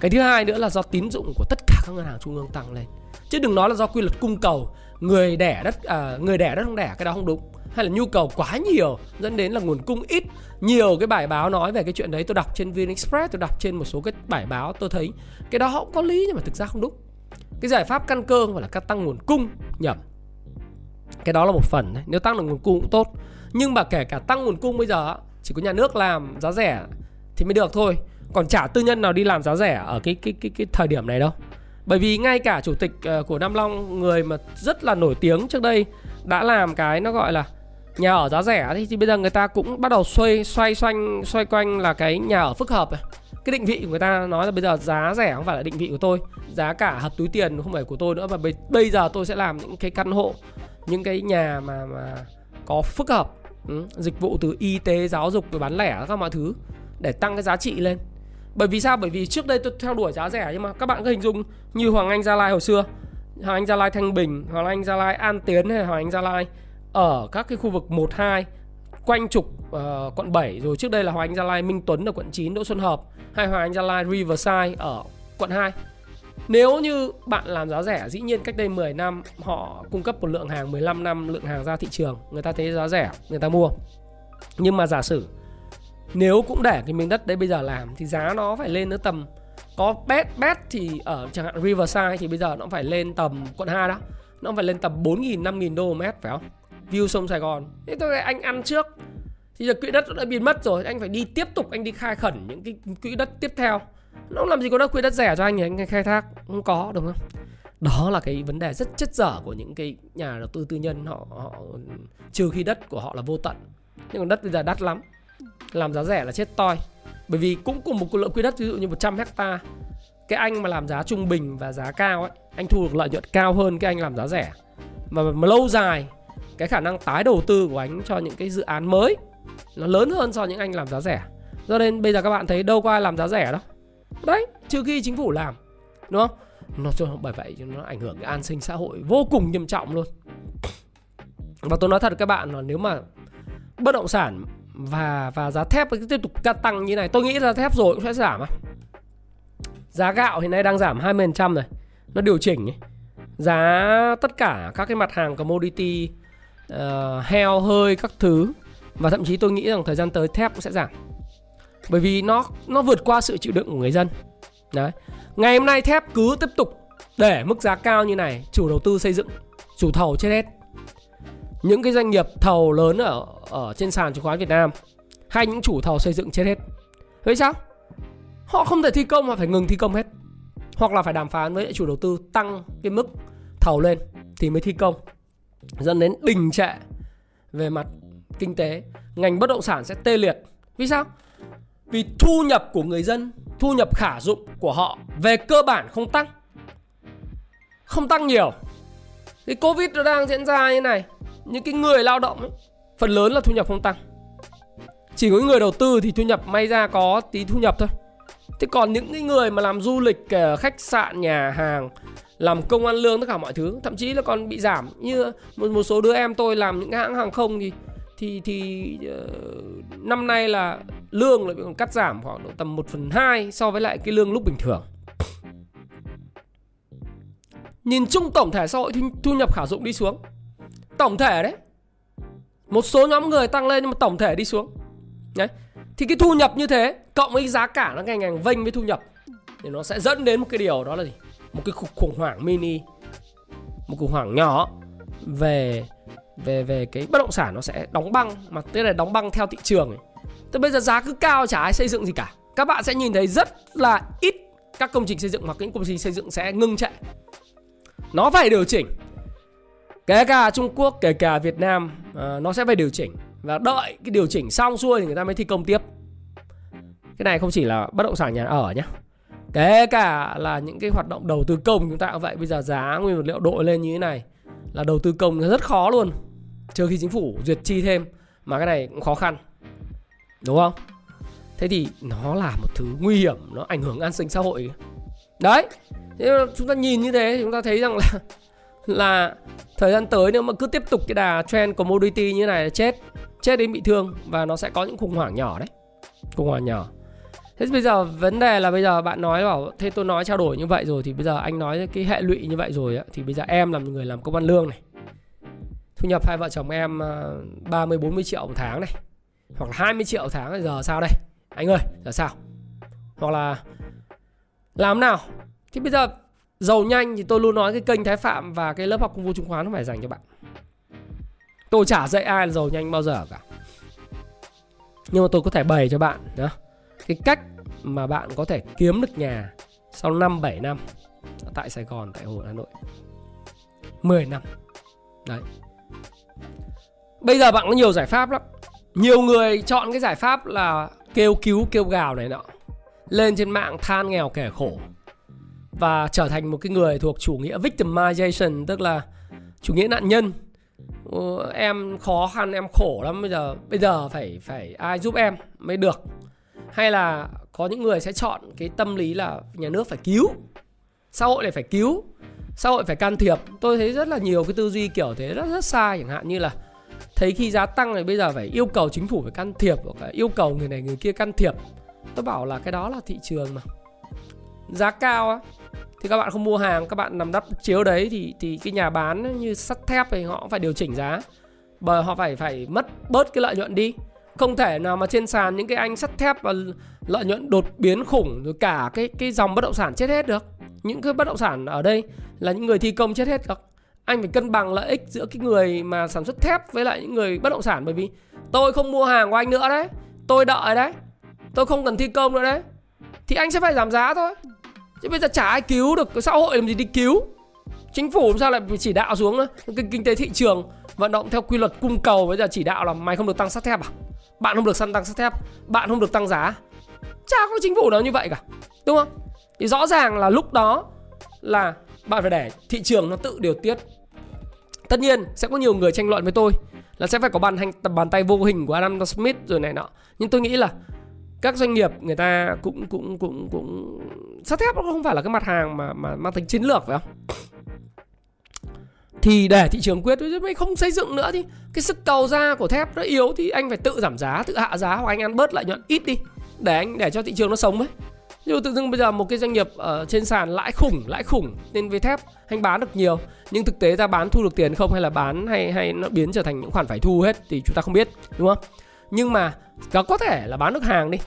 Cái thứ hai nữa là do tín dụng của tất cả các ngân hàng trung ương tăng lên. Chứ đừng nói là do quy luật cung cầu người đẻ đất à, người đẻ đất không đẻ cái đó không đúng. Hay là nhu cầu quá nhiều dẫn đến là nguồn cung ít. Nhiều cái bài báo nói về cái chuyện đấy tôi đọc trên VnExpress tôi đọc trên một số cái bài báo tôi thấy. Cái đó họ cũng có lý nhưng mà thực ra không đúng cái giải pháp căn cơ không phải là cắt tăng nguồn cung nhầm. Cái đó là một phần đấy. Nếu tăng được nguồn cung cũng tốt. Nhưng mà kể cả tăng nguồn cung bây giờ chỉ có nhà nước làm giá rẻ thì mới được thôi. Còn chả tư nhân nào đi làm giá rẻ ở cái cái cái cái thời điểm này đâu. Bởi vì ngay cả chủ tịch ờ, của Nam Long người mà rất là nổi tiếng trước đây đã làm cái nó gọi là nhà ở giá rẻ thì, thì bây giờ người ta cũng bắt đầu xoay xoay xoanh xoay quanh là cái nhà ở phức hợp này cái định vị của người ta nói là bây giờ giá rẻ không phải là định vị của tôi. Giá cả hợp túi tiền không phải của tôi nữa. Và bây giờ tôi sẽ làm những cái căn hộ những cái nhà mà mà có phức hợp ừ, dịch vụ từ y tế giáo dục rồi bán lẻ các mọi thứ để tăng cái giá trị lên. Bởi vì sao? Bởi vì trước đây tôi theo đuổi giá rẻ nhưng mà các bạn cứ hình dung như hoàng anh gia lai hồi xưa hoàng anh gia lai thanh bình hoàng anh gia lai an tiến hay hoàng anh gia lai ở các cái khu vực 1 2 quanh trục uh, quận 7 rồi trước đây là Hoàng Anh Gia Lai Minh Tuấn ở quận 9 Đỗ Xuân Hợp. Hay Hoàng Anh Gia Lai Riverside ở quận 2 nếu như bạn làm giá rẻ dĩ nhiên cách đây 10 năm họ cung cấp một lượng hàng 15 năm lượng hàng ra thị trường. Người ta thấy giá rẻ người ta mua. Nhưng mà giả sử nếu cũng để cái miếng đất đấy bây giờ làm thì giá nó phải lên tới tầm có bét bét thì ở chẳng hạn Riverside thì bây giờ nó phải lên tầm quận 2 đó nó phải lên tầm 4.000 5.000 đô một mét phải không? View sông Sài Gòn. Thế tôi anh ăn trước. Thì giờ quỹ đất đã biến mất rồi anh phải đi tiếp tục anh đi khai khẩn những cái quỹ đất tiếp theo. Nó làm gì có đất quỹ đất rẻ cho anh thì anh khai thác không có đúng không? Đó là cái vấn đề rất chất dở của những cái nhà đầu tư tư nhân. Họ, họ trừ khi đất của họ là vô tận. Nhưng còn đất bây giờ đắt lắm. Làm giá rẻ là chết toi. Bởi vì cũng cùng một lượng quỹ đất ví dụ như 100 hecta. Cái anh mà làm giá trung bình và giá cao ấy anh thu được lợi nhuận cao hơn cái anh làm giá rẻ. Mà, mà lâu dài cái khả năng tái đầu tư của anh cho những cái dự án mới, nó lớn hơn so với những anh làm giá rẻ. Do nên bây giờ các bạn thấy đâu có ai làm giá rẻ đâu. Đấy, trừ khi chính phủ làm, đúng không? Nó cho bởi vậy nó ảnh hưởng cái an sinh xã hội vô cùng nghiêm trọng luôn. Và tôi nói thật các bạn là nếu mà bất động sản và và giá thép tiếp tục cắt tăng như này, tôi nghĩ là thép rồi cũng sẽ giảm à. Giá gạo hiện nay đang giảm 20% này nó điều chỉnh ấy. giá tất cả các cái mặt hàng commodity uh, heo hơi các thứ. Và thậm chí tôi nghĩ rằng thời gian tới thép cũng sẽ giảm. Bởi vì nó nó vượt qua sự chịu đựng của người dân. Đấy. Ngày hôm nay thép cứ tiếp tục để mức giá cao như này chủ đầu tư xây dựng chủ thầu chết hết. Những cái doanh nghiệp thầu lớn ở ở trên sàn chứng khoán Việt Nam hay những chủ thầu xây dựng chết hết. Vậy sao? Họ không thể thi công mà phải ngừng thi công hết. Hoặc là phải đàm phán với chủ đầu tư tăng cái mức thầu lên thì mới thi công dẫn đến đình trệ về mặt kinh tế. Ngành bất động sản sẽ tê liệt. Vì sao? Vì thu nhập của người dân thu nhập khả dụng của họ về cơ bản không tăng. Không tăng nhiều. Cái covid nó đang diễn ra như này những cái người lao động ấy, phần lớn là thu nhập không tăng. Chỉ có người đầu tư thì thu nhập may ra có tí thu nhập thôi. Thế còn những cái người mà làm du lịch khách sạn nhà hàng làm công ăn lương tất cả mọi thứ thậm chí là còn bị giảm. Như một một số đứa em tôi làm những hãng hàng không thì thì thì uh, năm nay là lương lại bị cắt giảm khoảng độ tầm 1 phần 2 so với lại cái lương lúc bình thường. Nhìn chung tổng thể xã hội thu, thu nhập khả dụng đi xuống. Tổng thể đấy. Một số nhóm người tăng lên nhưng mà tổng thể đi xuống. Đấy. Thì cái thu nhập như thế Cộng với giá cả nó ngày ngày vênh với thu nhập Thì nó sẽ dẫn đến một cái điều đó là gì? Một cái khủng hoảng mini Một khủng hoảng nhỏ Về về về cái bất động sản nó sẽ đóng băng mà tức là đóng băng theo thị trường ấy. Tức bây giờ giá cứ cao chả ai xây dựng gì cả. Các bạn sẽ nhìn thấy rất là ít các công trình xây dựng hoặc những công trình xây dựng sẽ ngưng chạy. Nó phải điều chỉnh. Kể cả Trung Quốc, kể cả Việt Nam à, nó sẽ phải điều chỉnh và đợi cái điều chỉnh xong xuôi thì người ta mới thi công tiếp. Cái này không chỉ là bất động sản nhà ở nhé. Kể cả là những cái hoạt động đầu tư công chúng ta cũng vậy, Bây giờ giá nguyên vật liệu đội lên như thế này Là đầu tư công rất khó luôn. Trừ khi chính phủ duyệt chi thêm, Mà cái này cũng khó khăn. Đúng không? Thế thì nó là một thứ nguy hiểm, Nó ảnh hưởng an sinh xã hội. Đấy, Thế chúng ta nhìn như thế chúng ta thấy rằng là Là thời gian tới nếu mà cứ tiếp tục cái đà trend commodity như này là chết Chết đến bị thương Và nó sẽ có những khủng hoảng nhỏ đấy. Khủng hoảng nhỏ. Thế bây giờ vấn đề là bây giờ bạn nói bảo Thế tôi nói trao đổi như vậy rồi Thì bây giờ anh nói cái hệ lụy như vậy rồi á Thì bây giờ em làm người làm công ăn lương này. Thu nhập hai vợ chồng em ờ, 30 40 triệu một tháng này Hoặc là 20 triệu một tháng giờ sao đây? Anh ơi giờ sao? Hoặc là Làm nào? Thì bây giờ giàu nhanh thì tôi luôn nói cái kênh Thái Phạm Và cái lớp học công vụ chứng khoán nó phải dành cho bạn. Tôi chả dạy ai là giàu nhanh bao giờ cả. Nhưng mà tôi có thể bày cho bạn đó, cái cách mà bạn có thể kiếm được nhà Sau 5-7 năm Tại Sài Gòn, tại Hồ Hà Nội 10 năm. Đấy. Bây giờ bạn có nhiều giải pháp lắm. Nhiều người chọn cái giải pháp là kêu cứu kêu gào này nọ Lên trên mạng than nghèo kẻ khổ Và trở thành một cái người thuộc chủ nghĩa victimization Tức là chủ nghĩa nạn nhân. Em khó khăn em khổ lắm. Bây giờ Bây giờ phải phải ai giúp em mới được? Hay là có những người sẽ chọn cái tâm lý là nhà nước phải cứu, Xã hội này phải cứu, Xã hội phải can thiệp. Tôi thấy rất là nhiều cái tư duy kiểu thế rất rất sai Chẳng hạn, như là thấy khi giá tăng thì bây giờ phải yêu cầu chính phủ phải can thiệp hoặc là yêu cầu người này người kia can thiệp. Tôi bảo là cái đó là thị trường mà. Giá cao á, thì các bạn không mua hàng, các bạn nằm đắp chiếu đấy thì thì cái nhà bán như sắt thép thì họ phải điều chỉnh giá. Bởi họ phải phải mất bớt cái lợi nhuận đi không thể nào mà trên sàn những cái anh sắt thép và lợi nhuận đột biến khủng, rồi cả cái cái dòng bất động sản chết hết được. Những cái bất động sản ở đây là những người thi công chết hết được. Anh phải cân bằng lợi ích giữa cái người mà sản xuất thép với lại những người bất động sản, bởi vì tôi không mua hàng của anh nữa đấy. Tôi đợi đấy. Tôi không cần thi công nữa đấy. Thì anh sẽ phải giảm giá thôi. Chứ bây giờ chả ai cứu được, xã hội làm gì đi cứu. Chính phủ làm sao lại chỉ đạo xuống nữa? Cái kinh tế thị trường vận động theo quy luật cung cầu, bây giờ chỉ đạo là mày không được tăng sắt thép à? Bạn không được săn tăng sắt thép, bạn không được tăng giá. Chả có chính phủ nào như vậy cả, đúng không? Thì rõ ràng là lúc đó là bạn phải để thị trường nó tự điều tiết. Tất nhiên sẽ có nhiều người tranh luận với tôi là sẽ phải có bàn hành bàn tay vô hình của Adam Smith rồi này nọ. Nhưng tôi nghĩ là các doanh nghiệp người ta cũng cũng cũng cũng sắt thép nó không phải là cái mặt hàng mà mà mang tính chiến lược phải không? Thì để thị trường quyết mới không xây dựng nữa thì cái sức cầu ra của thép nó yếu thì anh phải tự giảm giá, tự hạ giá hoặc anh ăn bớt lợi nhuận ít đi để anh, để cho thị trường nó sống ấy. Nhưng tự dưng bây giờ một cái doanh nghiệp ở trên sàn lãi khủng lãi khủng nên với thép anh bán được nhiều, nhưng thực tế ra bán thu được tiền không hay là bán hay hay nó biến trở thành những khoản phải thu hết thì chúng ta không biết, đúng không? Nhưng mà có có thể là bán được hàng đi.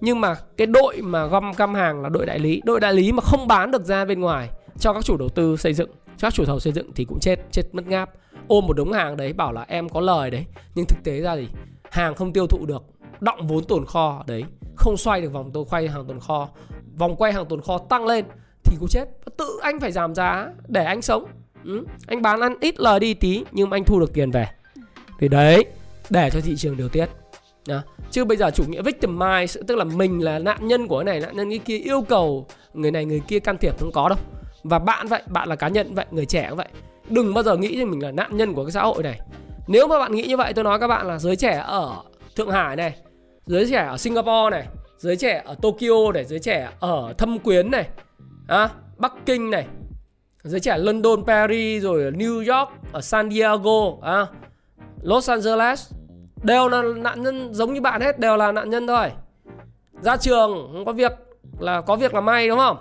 Nhưng mà cái đội mà gom cam hàng là đội đại lý, đội đại lý mà không bán được ra bên ngoài cho các chủ đầu tư xây dựng các chủ thầu xây dựng thì cũng chết chết mất ngáp. Ôm một đống hàng đấy, bảo là em có lời đấy, nhưng thực tế ra thì hàng không tiêu thụ được động vốn tồn kho đấy, không xoay được vòng tôi quay hàng tồn kho. Vòng quay hàng tồn kho tăng lên thì cũng chết. Tự anh phải giảm giá để anh sống. Ừ. anh bán ăn ít lời đi tí, nhưng mà anh thu được tiền về. Thì đấy, để cho thị trường điều tiết. Đó. chứ bây giờ chủ nghĩa victimize, tức là mình là nạn nhân của cái này, nạn nhân cái kia yêu cầu người này người kia can thiệp không có đâu và bạn vậy bạn là cá nhân vậy người trẻ cũng vậy. Đừng bao giờ nghĩ rằng mình là nạn nhân của cái xã hội này. Nếu mà bạn nghĩ như vậy tôi nói các bạn là giới trẻ ở thượng hải này giới trẻ ở singapore này giới trẻ ở tokyo này giới trẻ ở thâm quyến này à, bắc kinh này giới trẻ london paris rồi ở new york ở san diego à, los angeles đều là nạn nhân giống như bạn hết đều là nạn nhân thôi. Ra trường không có việc là có việc là may đúng không?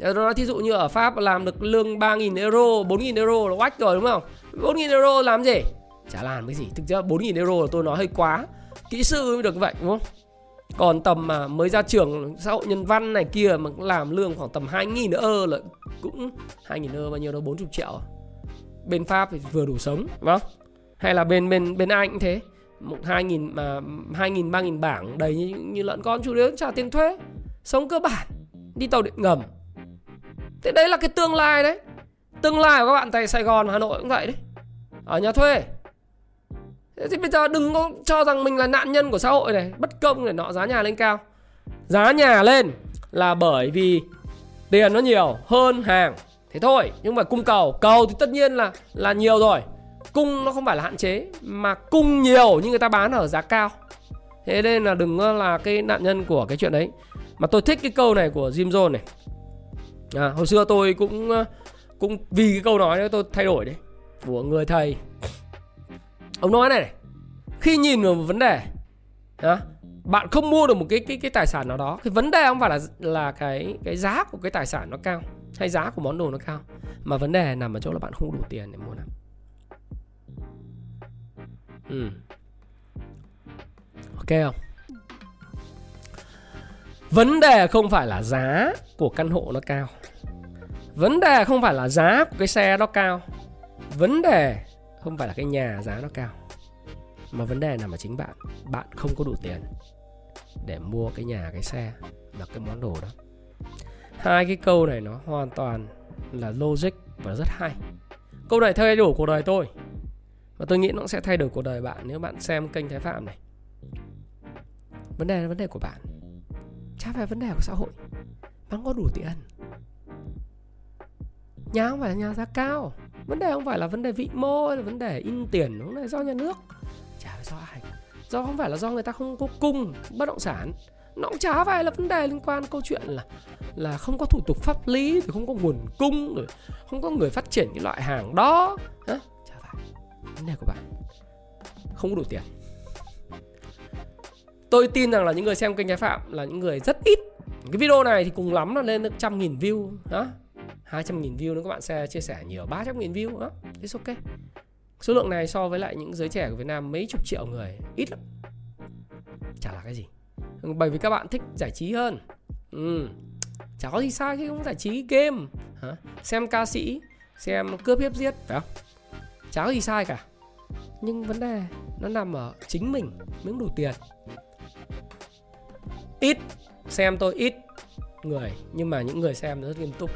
Ờ, tôi nói thí dụ như ở Pháp làm được lương 3.000 euro, 4.000 euro là oách rồi đúng không? 4.000 euro làm gì? Chả làm cái gì. Thực ra 4.000 euro là tôi nói hơi quá. Kỹ sư mới được vậy đúng không? Còn tầm mà mới ra trường xã hội nhân văn này kia mà làm lương khoảng tầm 2.000 euro là cũng 2.000 euro bao nhiêu đâu 40 triệu. Bên Pháp thì vừa đủ sống đúng không? Hay là bên bên bên Anh cũng thế. Một 2.000 mà 2.000 3.000 bảng đầy như, như lợn con chủ yếu trả tiền thuế. Sống cơ bản. Đi tàu điện ngầm Thế đấy là cái tương lai đấy. Tương lai của các bạn tại Sài Gòn, Hà Nội cũng vậy đấy. Ở nhà thuê. Thế thì bây giờ đừng có cho rằng mình là nạn nhân của xã hội này Bất công để nọ giá nhà lên cao. Giá nhà lên là bởi vì tiền nó nhiều hơn hàng. Thế thôi Nhưng mà cung cầu Cầu thì tất nhiên là là nhiều rồi. Cung nó không phải là hạn chế Mà cung nhiều nhưng người ta bán ở giá cao. Thế nên là đừng là cái nạn nhân của cái chuyện đấy. Mà tôi thích cái câu này của Jim Jones này à, hồi xưa tôi cũng ờ, cũng vì cái câu nói đó tôi thay đổi đấy của người thầy. Ông nói này, này khi nhìn vào một vấn đề à, bạn không mua được một cái cái cái tài sản nào đó cái vấn đề không phải là là cái cái giá của cái tài sản nó cao hay giá của món đồ nó cao mà vấn đề nằm ở chỗ là bạn không đủ tiền để mua nó. Ừ. ok không? Vấn đề không phải là giá của căn hộ nó cao. Vấn đề không phải là giá của cái xe nó cao. Vấn đề không phải là cái nhà giá nó cao. Mà vấn đề nằm ở chính bạn. Bạn không có đủ tiền để mua cái nhà, cái xe và cái món đồ đó. Hai cái câu này nó hoàn toàn là logic và rất hay. Câu này thay đổi cuộc đời tôi. Và tôi nghĩ nó sẽ thay đổi cuộc đời bạn nếu bạn xem kênh Thái Phạm này. Vấn đề là vấn đề của bạn chả phải vấn đề của xã hội. Bạn có đủ tiền. Nhà không phải là nhà giá cao. Vấn đề không phải là vấn đề vị mô hay là vấn đề in tiền nó là do nhà nước. Chả phải do ai. Do không phải là do người ta không có cung bất động sản. Nó cũng chả phải là vấn đề liên quan câu chuyện là là không có thủ tục pháp lý thì không có nguồn cung, rồi không có người phát triển cái loại hàng đó. Hả? chả phải. Vấn đề của bạn. Không có đủ tiền tôi tin rằng là những người xem kênh trái phạm là những người rất ít. Cái video này thì cùng lắm là lên được trăm nghìn view, đó. 200 nghìn view nếu các bạn sẽ chia sẻ nhiều 300 nghìn view, đó. It's ok. Số lượng này so với lại những giới trẻ của Việt Nam mấy chục triệu người, ít lắm. Chả là cái gì. Bởi vì các bạn thích giải trí hơn. Ừ. chả có gì sai khi không giải trí game. Hả? xem ca sĩ, xem cướp hiếp giết, phải không? Chả có gì sai cả. Nhưng vấn đề nó nằm ở chính mình, miếng đủ tiền ít, xem tôi ít người, nhưng mà những người xem rất nghiêm túc.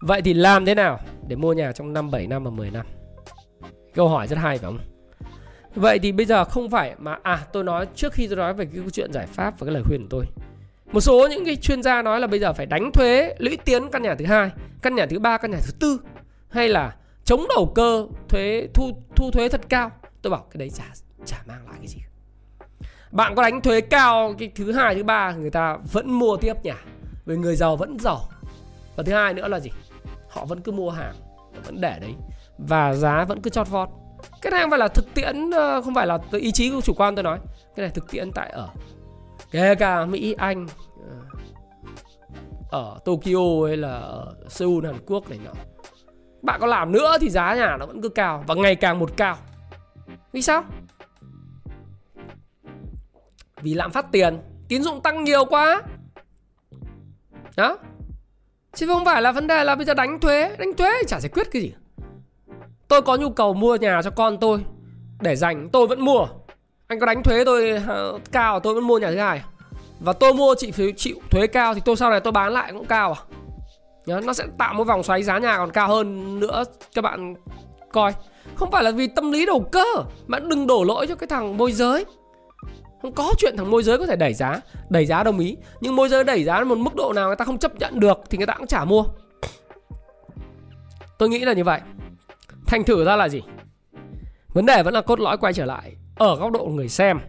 Vậy thì làm thế nào để mua nhà trong năm 7 năm và 10 năm? Câu hỏi rất hay phải không? Vậy thì bây giờ không phải mà à tôi nói trước khi tôi nói về cái câu chuyện giải pháp và cái lời khuyên của tôi. Một số những cái chuyên gia nói là bây giờ phải đánh thuế lũy tiến căn nhà thứ hai, căn nhà thứ ba, căn nhà thứ tư, hay là chống đầu cơ thuế, thu thu thuế thật cao. Tôi bảo cái đấy chả chả mang lại cái gì bạn có đánh thuế cao cái thứ hai, thứ ba, người ta vẫn mua tiếp nhà vì người giàu vẫn giàu. Và thứ hai nữa là gì? Họ vẫn cứ mua hàng vẫn để đấy. Và giá vẫn cứ chót vót. Cái này không phải là thực tiễn ờ, không phải là ý chí của chủ quan tôi nói. Cái này thực tiễn tại ở, kể cả mỹ, anh ờ, ở tokyo hay là ở seoul, hàn quốc này nọ. Bạn có làm nữa thì giá nhà nó vẫn cứ cao và ngày càng một cao. Vì sao? Vì lạm phát tiền, tín dụng tăng nhiều quá. Đó. Chứ không phải là vấn đề là bây giờ đánh thuế đánh thuế chả giải quyết cái gì. Tôi có nhu cầu mua nhà cho con tôi, để dành, tôi vẫn mua. Anh có đánh thuế tôi ờ, cao, tôi vẫn mua nhà thứ hai à? và tôi mua chị phải chịu thuế cao thì tôi sau này tôi bán lại cũng cao à? Nó sẽ tạo một vòng xoáy giá nhà còn cao hơn nữa, các bạn coi. Không phải là vì tâm lý đầu cơ mà đừng đổ lỗi cho cái thằng môi giới không có chuyện thằng môi giới có thể đẩy giá Đẩy giá đồng ý Nhưng môi giới đẩy giá một mức độ nào người ta không chấp nhận được Thì người ta cũng chả mua Tôi nghĩ là như vậy. Thành thử ra là gì? Vấn đề vẫn là cốt lõi quay trở lại ở góc độ người xem.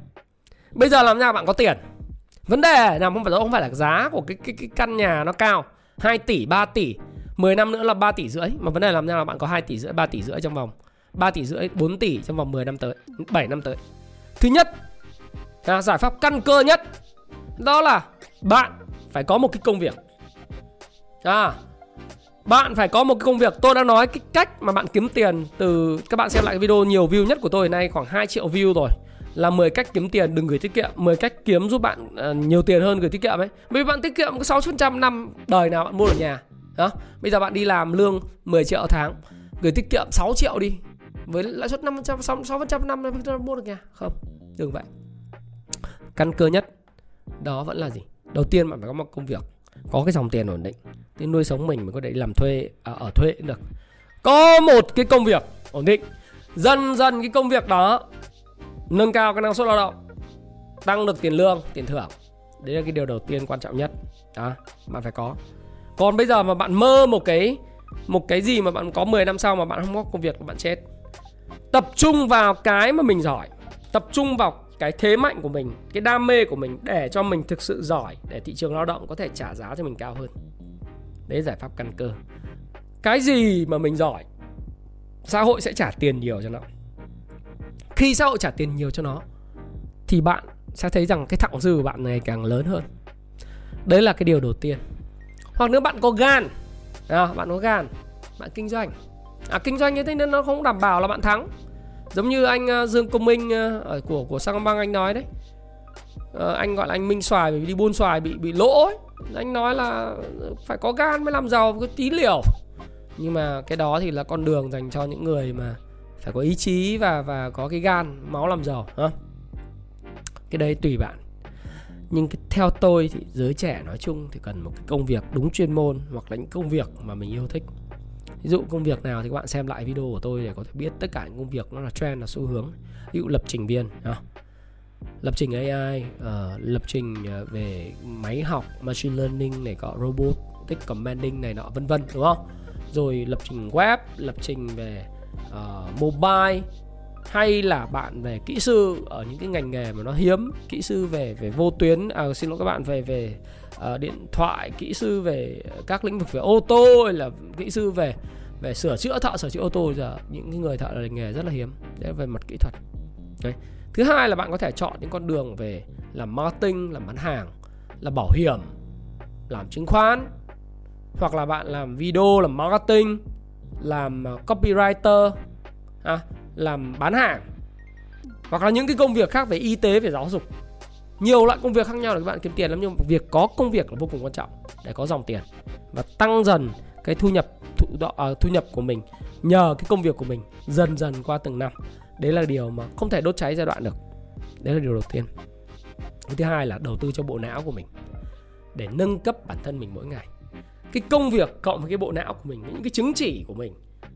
Bây giờ làm sao bạn có tiền? Vấn đề là không phải không phải là giá của cái cái cái căn nhà nó cao 2 tỷ, 3 tỷ 10 năm nữa là 3 tỷ rưỡi Mà vấn đề làm sao là bạn có 2 tỷ rưỡi, 3 tỷ rưỡi trong vòng 3 tỷ rưỡi, 4 tỷ trong vòng 10 năm tới 7 năm tới Thứ nhất là Giải pháp căn cơ nhất. Đó là bạn phải có một cái công việc. À bạn phải có một cái công việc. Tôi đã nói cái cách mà bạn kiếm tiền Từ các bạn xem lại cái video nhiều view nhất của tôi hiện nay Khoảng 2 triệu view rồi. Là 10 cách kiếm tiền đừng gửi tiết kiệm 10 cách kiếm giúp bạn uh, nhiều tiền hơn gửi tiết kiệm ấy. Bởi vì bạn tiết kiệm có 6% năm đời nào bạn mua được nhà đó. Bây giờ bạn đi làm lương 10 triệu tháng Gửi tiết kiệm 6 triệu đi. Với lãi suất 5% 6% năm bạn mua được nhà. Không, đừng vậy. Căn cơ nhất. Đó vẫn là gì? Đầu tiên bạn phải có một công việc Có cái dòng tiền ổn định Thì nuôi sống mình mới có thể đi làm thuê à, Ở thuê cũng được. Có một cái công việc ổn định Dần dần cái công việc đó nâng cao cái năng suất lao động tăng được tiền lương tiền thưởng. Đấy là cái điều đầu tiên quan trọng nhất. Đó bạn phải có. Còn bây giờ mà bạn mơ một cái một cái gì mà bạn có 10 năm sau mà bạn không có công việc bạn chết? Tập trung vào cái mà mình giỏi tập trung vào cái thế mạnh của mình cái đam mê của mình để cho mình thực sự giỏi để thị trường lao động có thể trả giá cho mình cao hơn. Đấy giải pháp căn cơ. Cái gì mà mình giỏi xã hội sẽ trả tiền nhiều cho nó. Khi xã hội trả tiền nhiều cho nó thì bạn sẽ thấy rằng cái thặng dư của bạn này càng lớn hơn. Đấy là cái điều đầu tiên. Hoặc nếu bạn có gan à, bạn có gan bạn kinh doanh. À, kinh doanh như thế nên nó không đảm bảo là bạn thắng giống như anh ờ, Dương Công Minh ờ, ở của của Sacombank anh nói đấy. Ờ, anh gọi là anh Minh xoài vì đi buôn xoài bị bị lỗ ấy. anh nói là phải có gan mới làm giàu cái tí liều. Nhưng mà cái đó thì là con đường dành cho những người mà phải có ý chí và và có cái gan máu làm giàu ha cái đấy tùy bạn. Nhưng cái, theo tôi thì giới trẻ nói chung thì cần một cái công việc đúng chuyên môn hoặc là những công việc mà mình yêu thích ví dụ công việc nào thì các bạn xem lại video của tôi để có thể biết tất cả những công việc nó là trend là xu hướng. Ví dụ lập trình viên à, lập trình AI uh, ờ, lập trình ờ, về máy học machine learning này có robotic commanding này nọ vân vân đúng không? Rồi lập trình web lập trình về uh, mobile hay là bạn về kỹ sư ở những cái ngành nghề mà nó hiếm kỹ sư về về vô tuyến. À, xin lỗi các bạn về về uh, điện thoại kỹ sư về ờ, các lĩnh vực về ô tô hay là kỹ sư về về sửa chữa thợ sửa chữa ô tô giờ những người thợ là nghề rất là hiếm. Đấy về mặt kỹ thuật. Đấy. thứ hai là bạn có thể chọn những con đường về làm marketing làm bán hàng làm bảo hiểm làm chứng khoán hoặc là bạn làm video làm marketing làm ờ, copywriter à, làm bán hàng hoặc là những cái công việc khác về y tế về giáo dục nhiều loại công việc khác nhau để các bạn kiếm tiền lắm nhưng việc có công việc là vô cùng quan trọng để có dòng tiền và tăng dần cái thu nhập thu, uh, à, thu nhập của mình nhờ cái công việc của mình dần dần qua từng năm. Đấy là điều mà không thể đốt cháy giai đoạn được. Đấy là điều đầu tiên. Thứ hai là đầu tư cho bộ não của mình để nâng cấp bản thân mình mỗi ngày. Cái công việc cộng với cái bộ não của mình những cái chứng chỉ của mình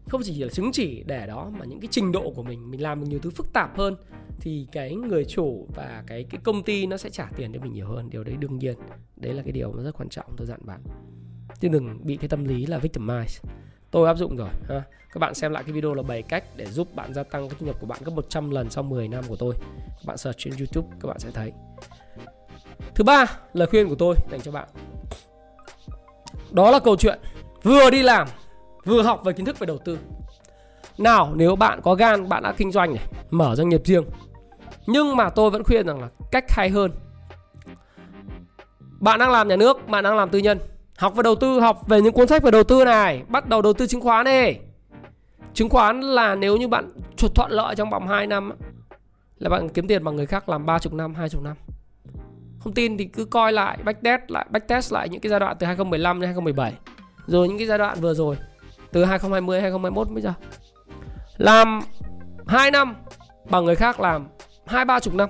không chỉ là chứng chỉ để đó, mà những cái trình độ của mình mình làm được nhiều thứ phức tạp hơn, thì cái người chủ và cái cái công ty nó sẽ trả tiền cho mình nhiều hơn. Điều đấy đương nhiên, đấy là cái điều nó rất quan trọng tôi dặn bạn. Chứ đừng bị cái tâm lý là victimize. Tôi áp dụng rồi, ha. Các bạn xem lại cái video là 7 cách để giúp bạn gia tăng cái thu nhập của bạn gấp 100 lần sau 10 năm của tôi. Các bạn search trên YouTube, các bạn sẽ thấy. Thứ ba lời khuyên của tôi dành cho bạn. Đó là câu chuyện vừa đi làm vừa học về kiến thức về đầu tư. Nào, nếu bạn có gan, bạn đã kinh doanh này, mở doanh nghiệp riêng. Nhưng mà tôi vẫn khuyên rằng là cách hay hơn. Bạn đang làm nhà nước, bạn đang làm tư nhân. Học về đầu tư, học về những cuốn sách về đầu tư này. Bắt đầu đầu tư chứng khoán đi. Chứng khoán là nếu như bạn chuột thuận lợi trong vòng 2 năm là bạn kiếm tiền bằng người khác làm 30 năm 20 năm. Không tin thì cứ coi lại, backtest lại backtest lại những cái giai đoạn từ 2015 đến 2017 rồi những cái giai đoạn vừa rồi từ 2020 2021 bây giờ làm 2 năm bằng người khác làm hai ba chục năm.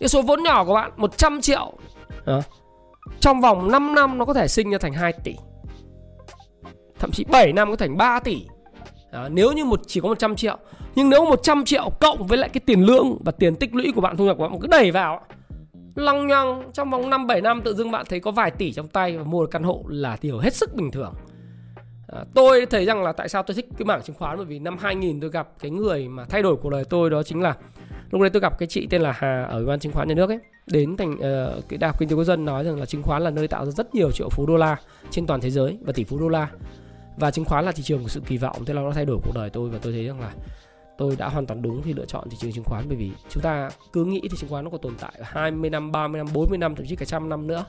Cái số vốn nhỏ của bạn 100 triệu. À, trong vòng 5 năm nó có thể sinh ra thành 2 tỷ. Thậm chí 7 năm có thành 3 tỷ. À, nếu như một chỉ có 100 triệu. Nhưng nếu 100 triệu cộng với lại cái tiền lương và tiền tích lũy của bạn thu nhập của bạn cứ đẩy vào lăng nhăng trong vòng 5 7 năm tự dưng bạn thấy có vài tỷ trong tay và mua được căn hộ là điều hết sức bình thường à, tôi thấy rằng là tại sao tôi thích cái mảng chứng khoán bởi vì năm 2000 tôi gặp cái người mà thay đổi cuộc đời tôi đó chính là lúc đấy tôi gặp cái chị tên là Hà ở ủy ban chứng khoán nhà nước ấy đến thành uh, cái đại học kinh tế quốc dân nói rằng là chứng khoán là nơi tạo ra rất nhiều triệu phú đô la trên toàn thế giới và tỷ phú đô la và chứng khoán là thị trường của sự kỳ vọng thế là nó thay đổi cuộc đời tôi và tôi thấy rằng là tôi đã hoàn toàn đúng khi lựa chọn thị trường chứng khoán bởi vì chúng ta cứ nghĩ thì chứng khoán nó có tồn tại 20 năm, 30 năm, 40 năm thậm chí cả trăm năm nữa.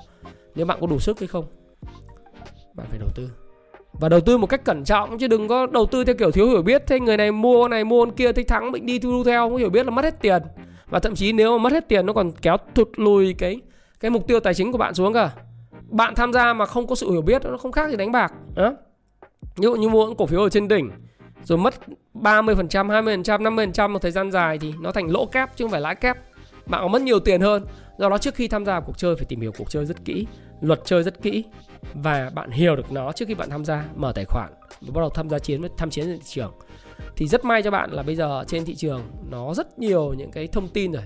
Nếu bạn có đủ sức hay không? Bạn phải đầu tư. Và đầu tư một cách cẩn trọng chứ đừng có đầu tư theo kiểu thiếu hiểu biết thế người này mua này mua kia thích thắng mình đi thu theo không hiểu biết là mất hết tiền. Và thậm chí nếu mà mất hết tiền nó còn kéo thụt lùi cái cái mục tiêu tài chính của bạn xuống cả. Bạn tham gia mà không có sự hiểu biết nó không khác gì đánh bạc. Đó. Ví dụ như mua những cổ phiếu ở trên đỉnh rồi mất 30%, 20%, 50% một thời gian dài thì nó thành lỗ kép chứ không phải lãi kép. Bạn có mất nhiều tiền hơn. Do đó trước khi tham gia cuộc chơi phải tìm hiểu cuộc chơi rất kỹ, luật chơi rất kỹ và bạn hiểu được nó trước khi bạn tham gia, mở tài khoản và bắt đầu tham gia chiến với tham chiến trên thị trường. Thì rất may cho bạn là bây giờ trên thị trường nó rất nhiều những cái thông tin rồi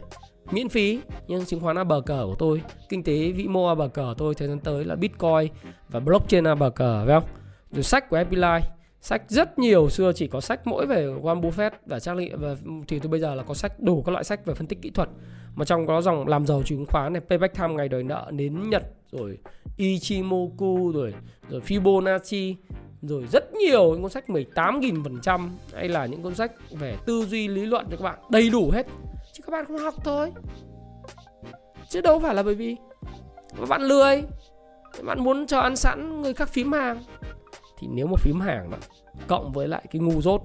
miễn phí nhưng chứng khoán bờ cờ của tôi kinh tế vĩ mô bờ của tôi thời gian tới là Bitcoin và blockchain bờ cờ phải không rồi sách của Epilife sách rất nhiều xưa chỉ có sách mỗi về Warren Buffett và Charlie và thì tôi bây giờ là có sách đủ các loại sách về phân tích kỹ thuật mà trong có dòng làm giàu chứng khoán này, payback time ngày đời nợ đến Nhật, rồi Ichimoku, rồi rồi Fibonacci, rồi rất nhiều những cuốn sách 18.000% hay là những cuốn sách về tư duy lý luận cho các bạn, đầy đủ hết. Chứ các bạn không học thôi. Chứ đâu phải là bởi vì bạn lười. Bạn muốn cho ăn sẵn người khác phím hàng. Thì nếu mà phím hàng đó, cộng với lại cái ngu dốt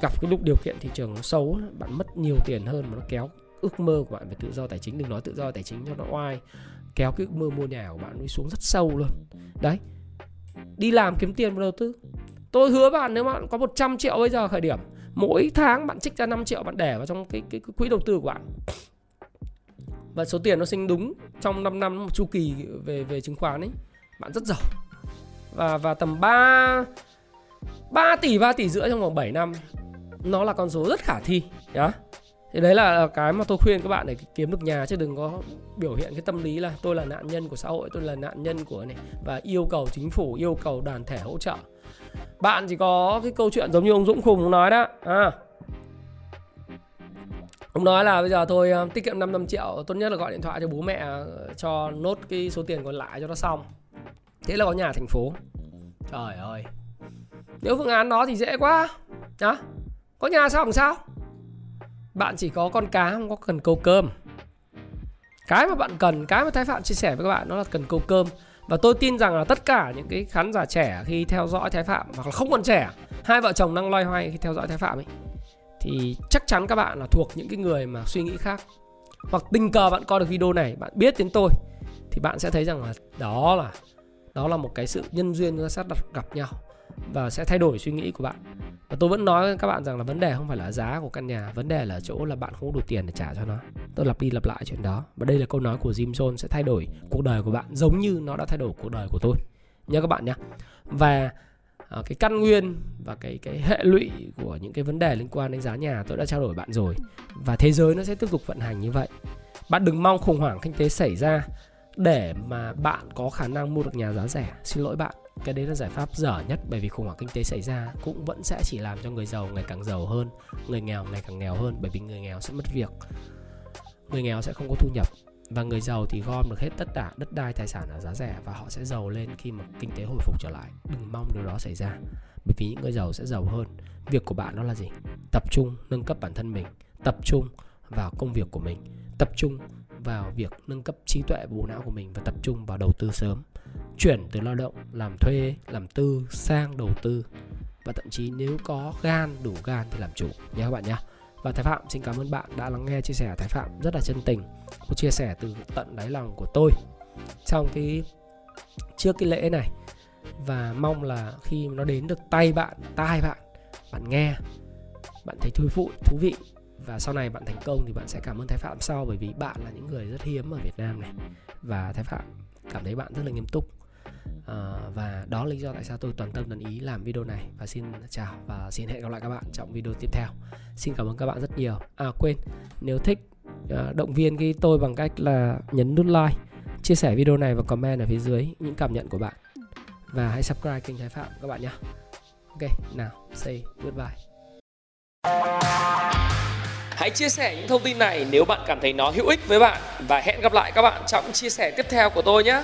gặp cái lúc điều kiện thị trường nó xấu bạn mất nhiều tiền hơn mà nó kéo ước mơ của bạn về tự do tài chính đừng nói tự do tài chính cho nó oai kéo cái ước mơ mua nhà của bạn đi xuống rất sâu luôn. Đấy đi làm kiếm tiền và đầu tư. Tôi hứa bạn nếu bạn có 100 triệu bây giờ khởi điểm mỗi tháng bạn trích ra 5 triệu bạn để vào trong cái, cái, cái quỹ đầu tư của bạn. Và số tiền nó sinh đúng trong 5 năm một chu kỳ về về chứng khoán ấy bạn rất giàu. Và và tầm 3 3 tỷ 3 tỷ rưỡi trong vòng 7 năm nó là con số rất khả thi nhá thì đấy là cái mà tôi khuyên các bạn để kiếm được nhà, chứ đừng có biểu hiện cái tâm lý là tôi là nạn nhân của xã hội, tôi là nạn nhân của này, và yêu cầu chính phủ, yêu cầu đoàn thể hỗ trợ. Bạn chỉ có cái câu chuyện giống như ông Dũng Khùng nói đó. À. Ông nói là bây giờ tôi ờ, tiết kiệm 500 triệu, Tốt nhất là gọi điện thoại cho bố mẹ ờ, Cho nốt cái số tiền còn lại cho nó xong. Thế là có nhà thành phố. Trời ơi. Nếu phương án đó thì dễ quá. Đó. Có nhà sao làm sao? Bạn chỉ có con cá, không có cần câu cơm. Cái mà bạn cần, Cái mà Thái Phạm chia sẻ với các bạn, Nó là cần câu cơm. Và tôi tin rằng là tất cả những cái khán giả trẻ Khi theo dõi Thái Phạm, Hoặc là không còn trẻ, Hai vợ chồng đang loay hoay khi theo dõi Thái Phạm ấy, Thì chắc chắn các bạn là thuộc những cái người mà suy nghĩ khác. Hoặc tình cờ bạn coi được video này, Bạn biết đến tôi, Thì bạn sẽ thấy rằng là đó là đó là một cái sự nhân duyên sắp đặt gặp nhau và sẽ thay đổi suy nghĩ của bạn. Và tôi vẫn nói với các bạn rằng là vấn đề không phải là giá của căn nhà vấn đề là ở chỗ là bạn không đủ tiền để trả cho nó. Tôi lặp đi lặp lại chuyện đó. Và đây là câu nói của Jim Jones sẽ thay đổi cuộc đời của bạn giống như nó đã thay đổi cuộc đời của tôi. Nhớ các bạn nhé. Và uh, cái căn nguyên và cái cái hệ lụy của những cái vấn đề liên quan đến giá nhà tôi đã trao đổi bạn rồi. Và thế giới nó sẽ tiếp tục vận hành như vậy. Bạn đừng mong khủng hoảng kinh tế xảy ra để mà bạn có khả năng mua được nhà giá rẻ. Xin lỗi bạn cái đấy là giải pháp dở nhất bởi vì khủng hoảng kinh tế xảy ra cũng vẫn sẽ chỉ làm cho người giàu ngày càng giàu hơn, người nghèo ngày càng nghèo hơn bởi vì người nghèo sẽ mất việc, người nghèo sẽ không có thu nhập và người giàu thì gom được hết tất cả đất đai tài sản ở giá rẻ và họ sẽ giàu lên khi mà kinh tế hồi phục trở lại. Đừng mong điều đó xảy ra bởi vì những người giàu sẽ giàu hơn. Việc của bạn đó là gì? Tập trung nâng cấp bản thân mình, tập trung vào công việc của mình, tập trung vào việc nâng cấp trí tuệ bộ não của mình và tập trung vào đầu tư sớm chuyển từ lao động làm thuê, làm tư sang đầu tư. Và thậm chí nếu có gan, đủ gan thì làm chủ, nhé các bạn nhé. Và Thái Phạm, xin cảm ơn bạn đã lắng nghe chia sẻ Thái Phạm rất là chân tình một chia sẻ từ tận đáy lòng của tôi. Trong cái, trước cái lễ này, và mong là khi nó đến được tay bạn, tai bạn bạn nghe, bạn thấy thú vị thú vị, và sau này bạn thành công thì bạn sẽ cảm ơn Thái Phạm sau, bởi vì bạn là những người rất hiếm ở Việt Nam này. Và Thái Phạm cảm thấy bạn rất là nghiêm túc à, và đó là lý do tại sao tôi toàn tâm toàn ý làm video này và xin chào và xin hẹn gặp lại các bạn trong video tiếp theo xin cảm ơn các bạn rất nhiều à quên nếu thích ờ, động viên cái tôi bằng cách là nhấn nút like chia sẻ video này và comment ở phía dưới những cảm nhận của bạn và hãy subscribe kênh Thái Phạm các bạn nhé. Ok, nào, say goodbye. Hãy chia sẻ những thông tin này nếu bạn cảm thấy nó hữu ích với bạn và hẹn gặp lại các bạn trong chia sẻ tiếp theo của tôi nhé.